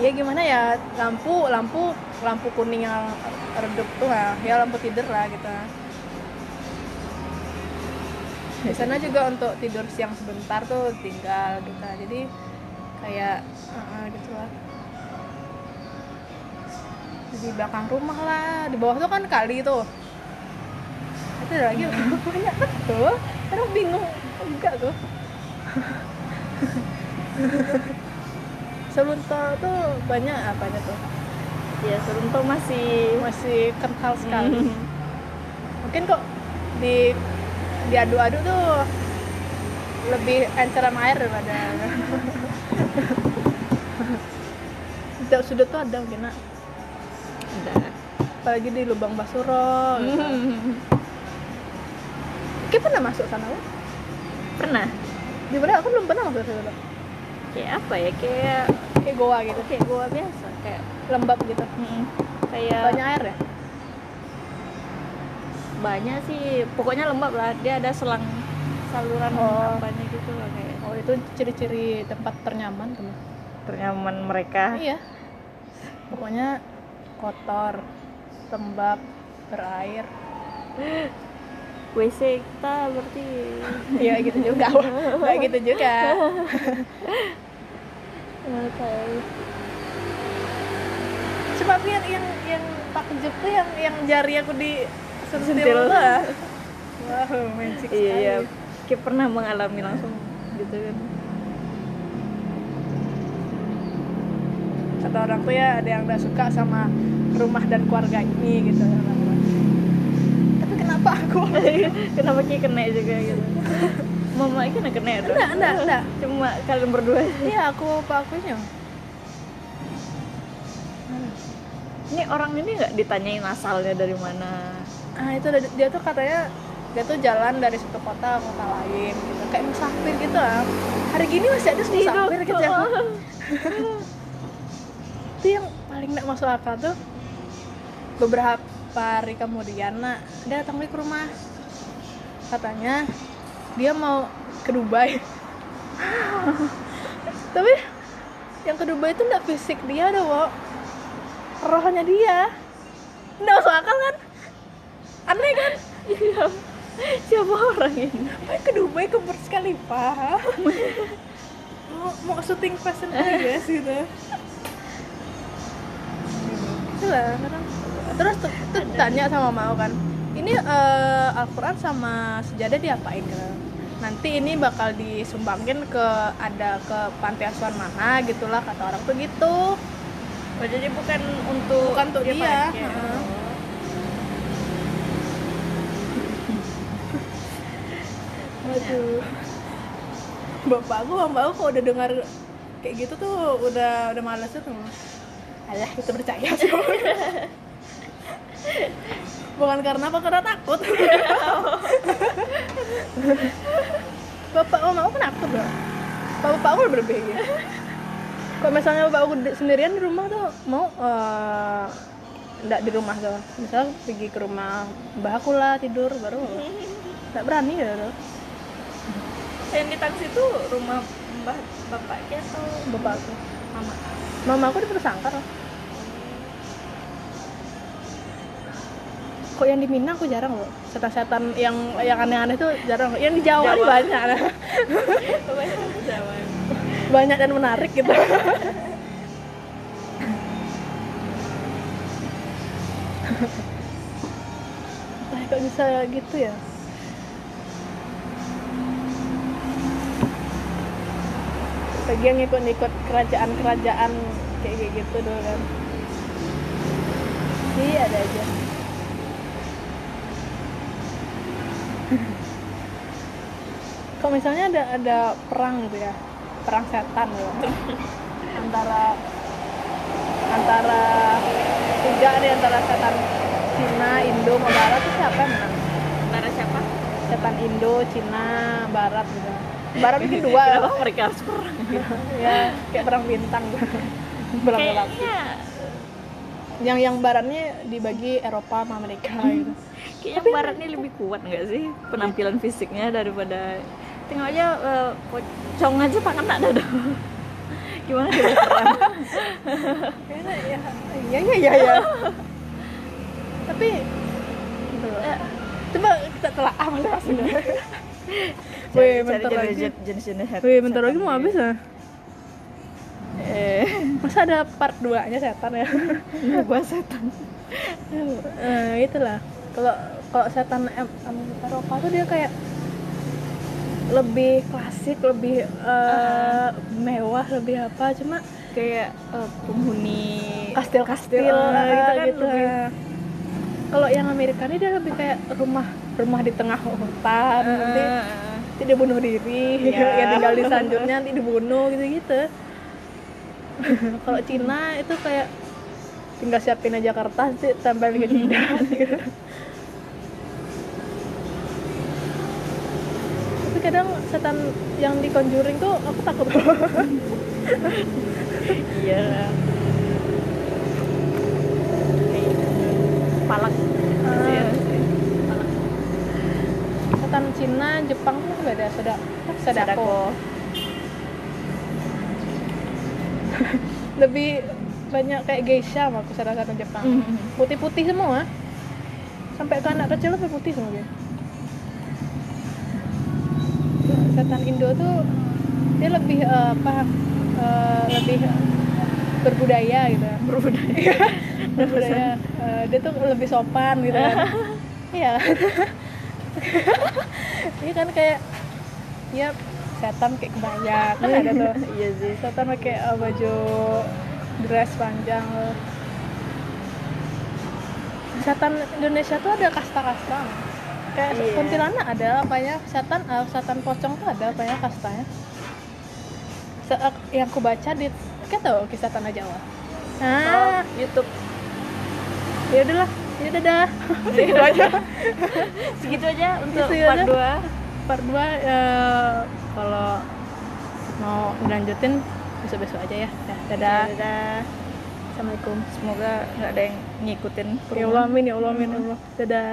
Iya gimana ya lampu lampu lampu kuning yang redup tuh ya, ya lampu tidur lah gitu. Di sana juga untuk tidur siang sebentar tuh tinggal gitu. Jadi kayak uh, gitu lah. Di belakang rumah lah, di bawah tuh kan kali tuh. Itu ada lagi banyak betul. Kadang bingung juga tuh. Selunto tuh banyak apanya tuh ya Serunto masih masih kental sekali Hmm. mungkin kok di diadu-adu tuh lebih enceran air daripada setiap sudut tuh ada mungkin Nak. ada apalagi di lubang basuro gitu. Kayak pernah masuk sana lo? pernah Di mana aku belum pernah masuk sana. kayak apa ya kayak Kayak goa gitu, kayak gua biasa kayak lembab gitu. mm, kayak Banyak air ya? banyak sih pokoknya lembab lah dia ada selang saluran Oh. apanya gitu lah kayak itu ciri-ciri tempat ternyaman teman. ternyaman mereka Iya. Pokoknya kotor, lembab, berair. WC kita berarti Iya gitu juga. Nggak gitu juga. Cuma aku yang yang yang takjub tuh yang yang jari aku di sentil Sentil. tuh. ah. Wow, magic iya iya kayak pernah mengalami langsung gitu kan. Kata orang tuh ya ada yang gak suka sama rumah dan keluarga ini gitu. Tapi kenapa aku? Kenapa ki kena juga gitu? Mama ini kena kena tuh. Enggak enggak enggak. Cuma kalian berdua. Iya aku apa aku nya ini orang ini nggak ditanyain asalnya dari mana? Ah itu dia tuh katanya dia tuh jalan dari satu kota ke kota lain gitu. Kayak musafir gitu lah. Hari gini masih ada musafir gitu ya. Itu yang paling nggak masuk akal tuh beberapa hari kemudian nak dia datang ke rumah. Katanya dia mau ke Dubai. Tapi yang ke Dubai itu nggak fisik dia ada wo rohnya dia. Nggak masuk akal kan? Aneh kan? Iya. siapa orang ini? Ngapain ke Dubai ke Burj Khalifa mau mau syuting and Furious gitu. Lah terus tuh, tuh tanya sama mau kan ini eh, Al-Quran sama sejadah diapain? Ke nanti ini bakal disumbangin ke ada ke panti asuhan mana gitulah kata orang tuh gitu. Oh, jadi bukan untuk Bukan untuk dia, pakai. heeh. Aduh. Bapakku, bapakku kalau udah dengar kayak gitu tuh udah udah malas tuh. Alah, kita percaya sih. Bukan karena apa, karena takut. Bapak mama aku kenapa bro? Bapak bapakku lebih lebih gitu. Kalau misalnya bapak aku di- sendirian di rumah tuh mau eh, nggak di rumah tuh, misal pergi ke rumah mbah aku lah tidur baru nggak berani ya tuh yang di taksi itu rumah mbah bapaknya atau bapak aku. mama Mama aku di Persangkar loh. Kok yang di Minang aku jarang loh. Setan-setan yang yang aneh-aneh tuh jarang. Yang di Jawa, Jawa. banyak. Banyak dan menarik gitu. Kok bisa gitu ya? Bagi yang ngikut-ngikut kerajaan-kerajaan kayak gitu dulu kan. Iya ada aja. Kalau misalnya ada ada perang gitu ya, perang setan gitu. antara antara tiga nih antara setan Cina, Indo, sama Barat tuh siapa yang menang? antara siapa Setan Indo, Cina, Barat gitu. Barat mungkin dua kenapa mereka harus perang ya kayak perang bintang gitu. Perang kayaknya Yang yang baratnya dibagi Eropa sama Amerika gitu. kayaknya barat ini lebih kuat nggak sih penampilan fisiknya daripada tengok aja eh, pocong aja pakai dada gimana dia perang Kayaknya ya, iya iya iya ya. Tapi Eh, coba kita telah ah sudah. cari- Wih, bentar lagi. Wih, bentar lagi mau habis ah. eh Masa ada part 2 nya setan ya? gua setan eh, itulah. Kalau kalau setan Eropa tuh dia kayak lebih klasik, lebih eh, mewah, lebih apa? Cuma kayak eh, penghuni kastil-kastil Kastil, ah, gitu kan gitu. Kalau yang Amerika ini dia lebih kayak rumah rumah di tengah hutan, nanti Eh, nanti dia bunuh diri, Iya. yang tinggal di sanjurnya nanti dibunuh gitu-gitu. Kalau Cina itu kayak tinggal siapin aja kertas, nanti tempel ke jidat gitu. Tapi kadang setan yang di Conjuring tuh aku takut. iya palak Ah. Iya. setan Cina, Jepang tuh beda, sudah sadako. Lebih banyak kayak geisha aku sadako Jepang. Mhm. Putih-putih semua. Sampai ke anak kecil lebih putih semua dia. Setan Indo tuh dia lebih eh, apa? eh, lebih berbudaya gitu. berbudaya berbudaya. Eh, dia tuh lebih sopan gitu kan. Iya. Ini kan kayak ya setan kayak kebaya kan ada tuh. Iya sih. Setan pakai eh, baju dress panjang. Setan Indonesia tuh ada kasta-kasta. Kayak Iya. kuntilanak ada apa ya? Setan eh, setan pocong tuh ada apa ya kastanya? Se- eh, yang aku baca di kita tahu kisah tanah Jawa. Oh, nah YouTube. Ya udahlah ya dadah segitu aja. Segitu aja untuk Segitu part aja. 2 part 2 kalau mau lanjutin besok-besok aja ya. Ya dadah. Dadah. Assalamualaikum. Semoga nggak ada yang ngikutin ya Allah amin ya Allah amin ya Allah. Dadah